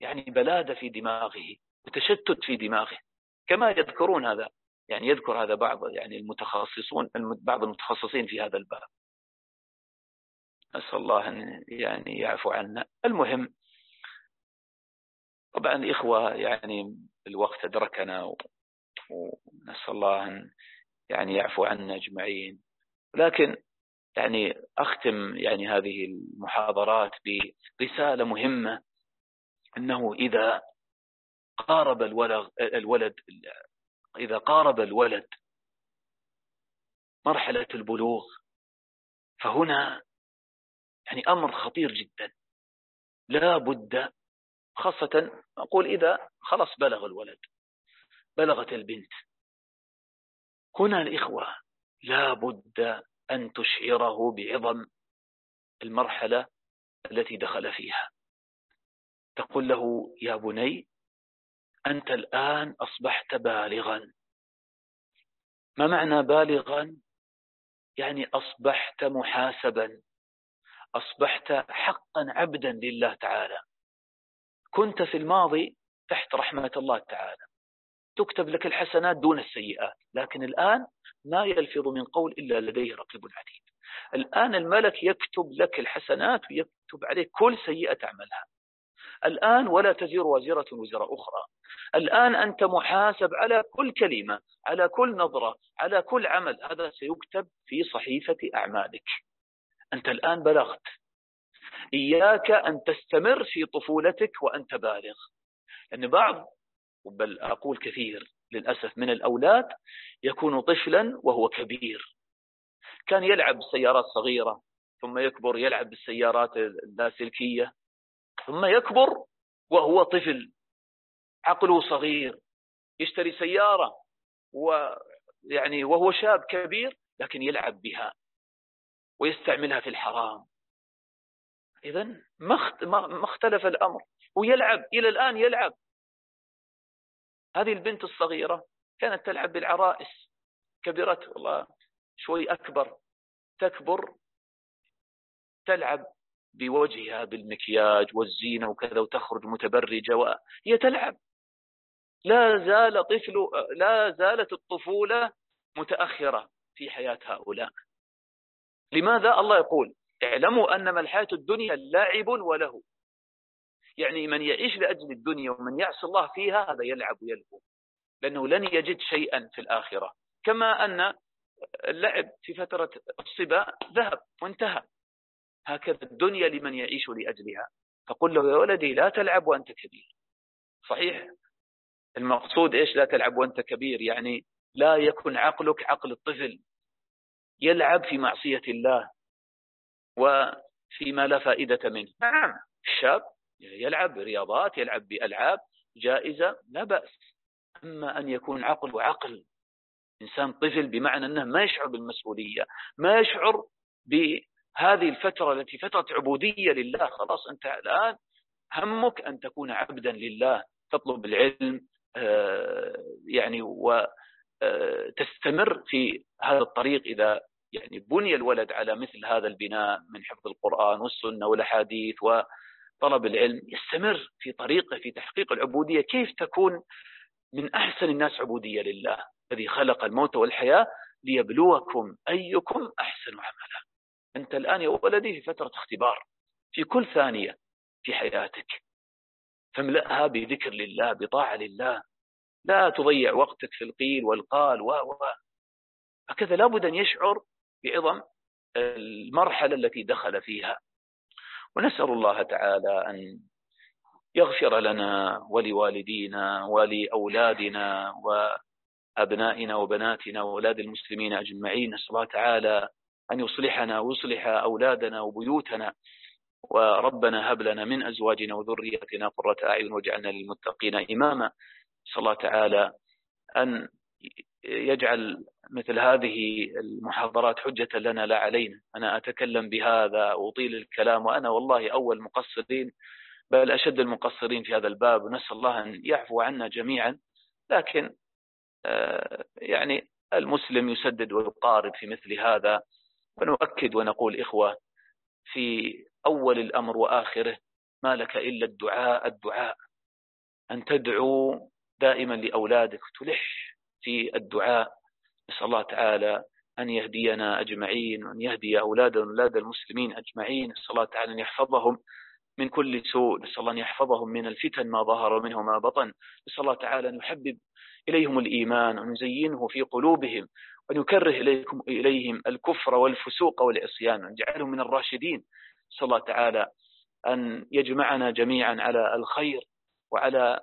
يعني بلادة في دماغه وتشتت في دماغه. كما يذكرون هذا. يعني يذكر هذا بعض يعني المتخصصون بعض المتخصصين في هذا الباب. نسأل الله أن يعني يعفو عنا. المهم طبعا الإخوة يعني الوقت أدركنا ونسأل الله أن يعني يعفو عنا أجمعين. لكن يعني أختم يعني هذه المحاضرات برسالة مهمة أنه إذا قارب الولد إذا قارب الولد مرحلة البلوغ فهنا يعني أمر خطير جدا. لا بد خاصة أقول إذا خلص بلغ الولد بلغت البنت. هنا الإخوة لا بد أن تشعره بعظم المرحلة التي دخل فيها. تقول له يا بني أنت الآن أصبحت بالغا. ما معنى بالغا؟ يعني أصبحت محاسبا. أصبحت حقا عبدا لله تعالى. كنت في الماضي تحت رحمة الله تعالى. تكتب لك الحسنات دون السيئات. لكن الآن ما يلفظ من قول إلا لديه رقيب عتيد. الآن الملك يكتب لك الحسنات ويكتب عليك كل سيئة تعملها. الآن ولا تزير وزيرة وزر أخرى. الآن أنت محاسب على كل كلمة على كل نظرة على كل عمل. هذا سيكتب في صحيفة أعمالك. أنت الآن بلغت. إياك أن تستمر في طفولتك وأنت بالغ لأن بعض بل أقول كثير للأسف من الأولاد يكون طفلا وهو كبير. كان يلعب بالسيارات صغيرة ثم يكبر يلعب بالسيارات اللاسلكية ثم يكبر وهو طفل عقله صغير يشتري سيارة ويعني وهو شاب كبير لكن يلعب بها ويستعملها في الحرام. إذا ما اختلف الأمر ويلعب إلى الآن يلعب. هذه البنت الصغيرة كانت تلعب بالعرائس كبرت والله شوي أكبر تكبر تلعب بوجهها بالمكياج والزينة وكذا وتخرج متبرجة وهي تلعب لا زال طفل لا زالت الطفولة متأخرة في حياة هؤلاء. لماذا؟ الله يقول اعلموا أنما الحياة الدنيا لاعب وله. يعني من يعيش لأجل الدنيا ومن يعصي الله فيها هذا يلعب ويلهو لأنه لن يجد شيئا في الآخرة. كما أن اللعب في فترة الصبا ذهب وانتهى. هكذا الدنيا لمن يعيش لأجلها. فقل له يا ولدي لا تلعب وأنت كبير. صحيح؟ المقصود إيش؟ لا تلعب وأنت كبير. يعني لا يكن عقلك عقل الطفل. يلعب في معصية الله وفيما لا فائدة منه. نعم الشاب يلعب برياضات يلعب بألعاب جائزة لا بأس. أما أن يكون عقل عقل إنسان طفل بمعنى أنه ما يشعر بالمسؤولية ما يشعر بهذه الفترة التي فترة عبودية لله خلاص أنت الآن همك أن تكون عبدا لله تطلب العلم آه، يعني وتستمر آه، في هذا الطريق إذا يعني بني الولد على مثل هذا البناء من حفظ القرآن والسنة والأحاديث وطلب العلم يستمر في طريقه في تحقيق العبودية كيف تكون من أحسن الناس عبودية لله؟ الذي خلق الموت والحياة ليبلوكم أيكم أحسن عملا. أنت الآن يا ولدي في فترة اختبار في كل ثانية في حياتك. فاملأها بذكر لله بطاعة لله. لا تضيع وقتك في القيل والقال و و. هكذا لابد أن يشعر بعظم المرحلة التي دخل فيها. ونسأل الله تعالى أن يغفر لنا ولوالدينا ولأولادنا وأبنائنا وبناتنا وأولاد المسلمين أجمعين. نسأل الله تعالى أن يصلحنا ويصلح أولادنا وبيوتنا. وربنا هب لنا من أزواجنا وذريتنا قرة أعين واجعلنا للمتقين إماما. صلى الله تعالى أن يجعل مثل هذه المحاضرات حجة لنا لا علينا. أنا أتكلم بهذا وأطيل الكلام وأنا والله أول مقصرين بل أشد المقصرين في هذا الباب. ونسأل الله أن يعفو عنا جميعا. لكن آه، يعني المسلم يسدد ويقارب في مثل هذا. ونؤكد ونقول إخوة في أول الأمر وآخره ما لك إلا الدعاء الدعاء. أن تدعو دائما لأولادك تلح في الدعاء. نسأل الله تعالى أن يهدينا أجمعين وأن يهدي أولادنا وأولاد المسلمين أجمعين. نسأل الله تعالى أن يحفظهم من كل سوء. نسأل الله أن يحفظهم من الفتن ما ظهر منه ما بطن. نسأل الله تعالى أن يحبب إليهم الإيمان وأن يزينه في قلوبهم. وأن يكره إليكم إليهم الكفر والفسوق والعصيان وأن يجعلهم من الراشدين. نسأل الله تعالى أن يجمعنا جميعا على الخير وعلى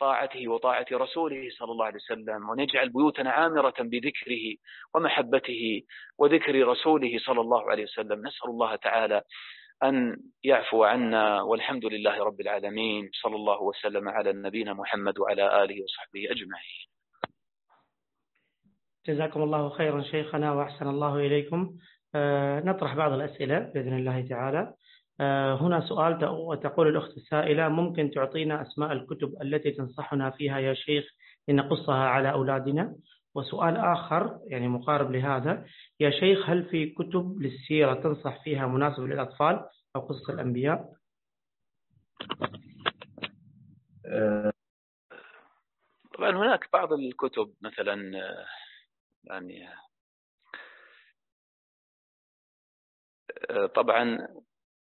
طاعته وطاعة رسوله صلى الله عليه وسلم ونجعل بيوتنا عامرة بذكره ومحبته وذكر رسوله صلى الله عليه وسلم. نسأل الله تعالى أن يعفو عنا والحمد لله رب العالمين. صلى الله وسلم على نبينا محمد وعلى آله وصحبه أجمعين. جزاكم الله خيرا شيخنا وأحسن الله إليكم. آه، نطرح بعض الأسئلة بإذن الله تعالى. آه، هنا سؤال تقول الأخت السائلة ممكن تعطينا أسماء الكتب التي تنصحنا فيها يا شيخ لنقصها على أولادنا؟ وسؤال آخر يعني مقارب لهذا يا شيخ هل في كتب للسيرة تنصح فيها مناسب للأطفال أو قصص الأنبياء؟ طبعا هناك بعض الكتب مثلا يعني طبعا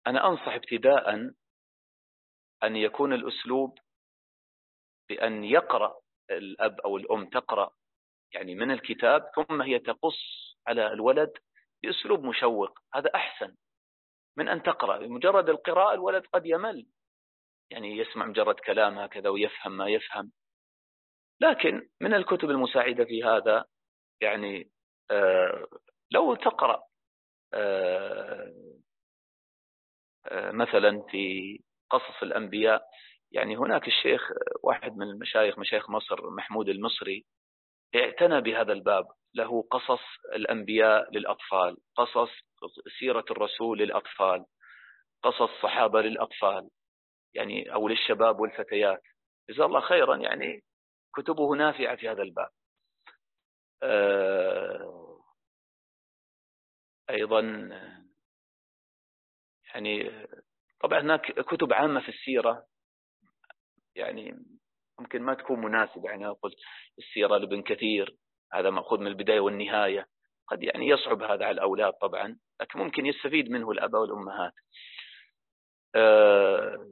أنا أنصح ابتداء أن يكون الأسلوب بأن يقرأ الأب أو الأم تقرأ يعني من الكتاب ثم هي تقص على الولد بأسلوب مشوق هذا أحسن من أن تقرأ بمجرد القراءة الولد قد يمل يعني يسمع مجرد كلام هكذا ويفهم ما يفهم. لكن من الكتب المساعدة في هذا يعني آه لو تقرأ آه آه مثلا في قصص الأنبياء يعني هناك الشيخ واحد من المشايخ مشايخ مصر محمود المصري اعتنى بهذا الباب. له قصص الأنبياء للأطفال قصص سيرة الرسول للأطفال قصص صحابة للأطفال يعني أو للشباب والفتيات. جزاه الله خيرا يعني كتبه نافعة في هذا الباب. أيضا يعني طبعا هناك كتب عامة في السيرة يعني ممكن ما تكون مناسبة يعني قلت السيرة لابن كثير هذا مأخوذ من البداية والنهاية قد يعني يصعب هذا على الأولاد طبعا لكن ممكن يستفيد منه الآباء والأمهات. آه،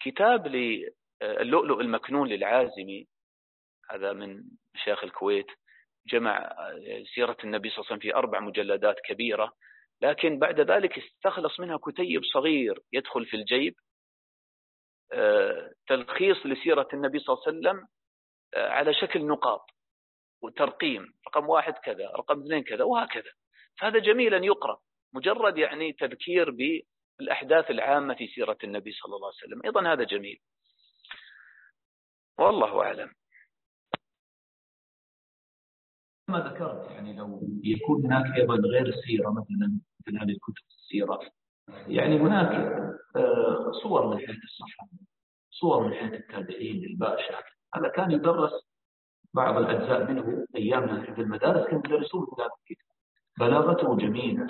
كتاب للؤلؤ المكنون للعازمي هذا من مشايخ الكويت جمع سيرة النبي صلى الله عليه وسلم في أربع مجلدات كبيرة لكن بعد ذلك استخلص منها كتيب صغير يدخل في الجيب آه، تلخيص لسيرة النبي صلى الله عليه وسلم آه، على شكل نقاط وترقيم رقم واحد كذا رقم اثنين كذا وهكذا. فهذا جميل أن يقرأ مجرد يعني تذكير بالأحداث العامة في سيرة النبي صلى الله عليه وسلم. أيضا هذا جميل. والله أعلم. ما ذكرت يعني لو يكون هناك أيضا غير السيرة مثلا مثل هذه الكتب السيرة. يعني هناك آه، صور من حياة الصحابة صور من حياة التابعين للباشا. هذا كان يدرس بعض الأجزاء منه ايامنا في المدارس كانوا يدرسون في هذا الكتاب. بلاغته جميلة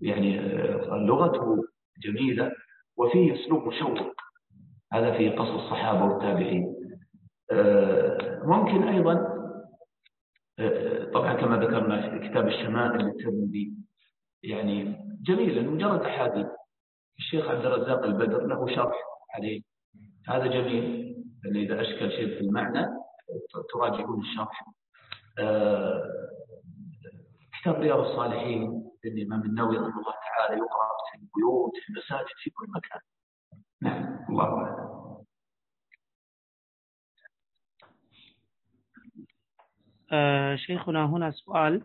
يعني آه، لغته جميلة وفيه أسلوب مشوق. هذا في قصص الصحابة والتابعين. آه، ممكن أيضا طبعا كما ذكرنا في كتاب الشمائل للترمذي يعني جميل مجرد أحاديث. الشيخ عبد الرزاق البدر له شرح عليه. هذا جميل يعني إذا أشكل شيء في المعنى تراجعون الشرح. آه، كتاب رياض الصالحين للامام النووي رحمه الله تعالى يقرأ في البيوت في المساجد في كل مكان. نعم الله أعلم. آه، شيخنا هنا سؤال.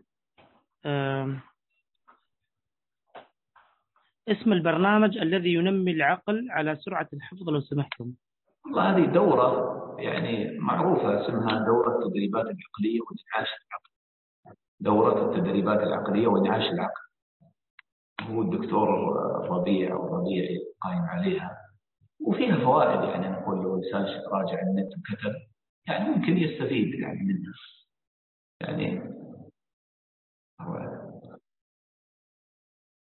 اسم البرنامج الذي ينمي العقل على سرعة الحفظ لو سمحتم. والله هذه دورة يعني معروفة اسمها دورة التدريبات العقلية وإنعاش العقل. دورة التدريبات العقلية وإنعاش العقل. هو الدكتور ربيع أو ربيع قايم عليها. وفيها فوائد يعني نقول لو إنسان راجع النت وكتب يعني ممكن يستفيد يعني منها. يعني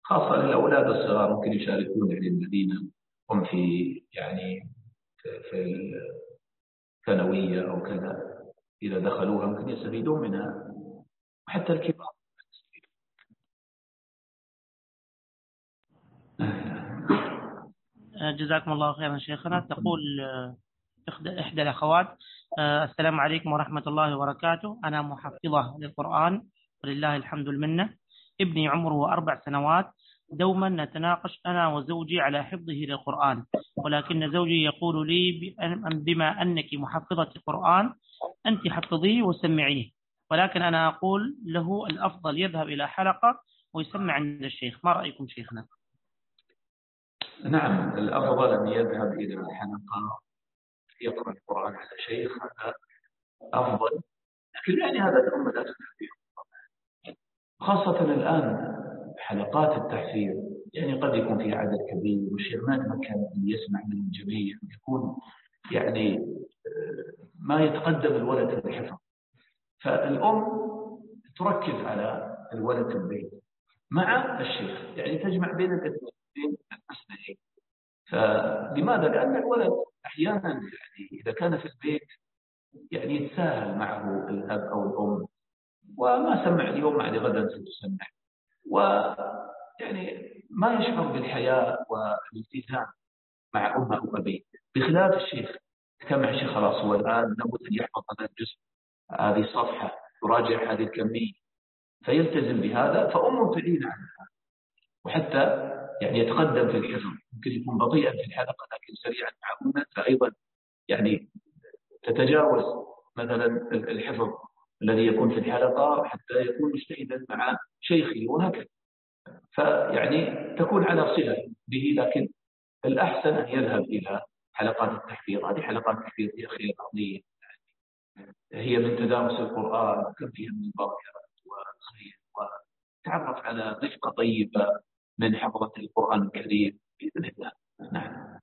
خاصة للأولاد الصغار ممكن يشاركون يعني الذين هم في يعني في الثانوية أو كذا. إذا دخلوها ممكن يستفيدون منها وحتى الكبار. جزاكم الله خيرا شيخنا. تقول إحدى الأخوات السلام عليكم ورحمة الله وبركاته. أنا محفظة للقرآن ولله الحمد المنة. ابني عمره أربع سنوات. دوما نتناقش أنا وزوجي على حفظه للقرآن. ولكن زوجي يقول لي بما أنك محفظة القرآن أنت حفظيه وسمعيه. ولكن أنا أقول له الأفضل يذهب إلى حلقة ويسمع عند الشيخ. ما رأيكم شيخنا؟ نعم الأفضل أن يذهب إلى الحلقة. يقرأ القرآن على شيخ هذا أفضل. لكن يعني هذا الأمة لا تكفيه خاصة الآن حلقات التحفيظ يعني قد يكون فيها عدد كبير والشيخ ما أن يسمع من الجميع يكون يعني ما يتقدم الولد في الحفظ. فالأم تركز على الولد في البيت. مع الشيخ يعني تجمع بين الاثنين المسنتين فلماذا؟ لأن الولد أحيانا يعني إذا كان في البيت يعني يتساهل معه الأب أو الأم وما سمع اليوم يعني غدا ستسمع ويعني ما يشعر بالحياء والالتزام مع أمه وأبيه بخلاف الشيخ اجتمع الشيخ خلاص هو الآن لابد أن يحفظ هذا الجزء هذه الصفحة يراجع هذه الكمية. فيلتزم بهذا فأمه تعين عنها. وحتى يعني يتقدم في الحفظ ممكن يكون بطيئا في الحلقة لكن سريعا مع أمه فأيضا يعني تتجاوز مثلا الحفظ الذي يكون في الحلقة حتى يكون مجتهدا مع شيخه وهكذا. فيعني تكون على صلة به لكن الأحسن أن يذهب إلى حلقات التحفيظ. هذه حلقات التحفيظ هي خير عظيم. هي من تدارس القرآن كم فيها من بركة وخير وتعرف على رفقة طيبة. من حفظة القرآن الكريم بإذن الله. نعم.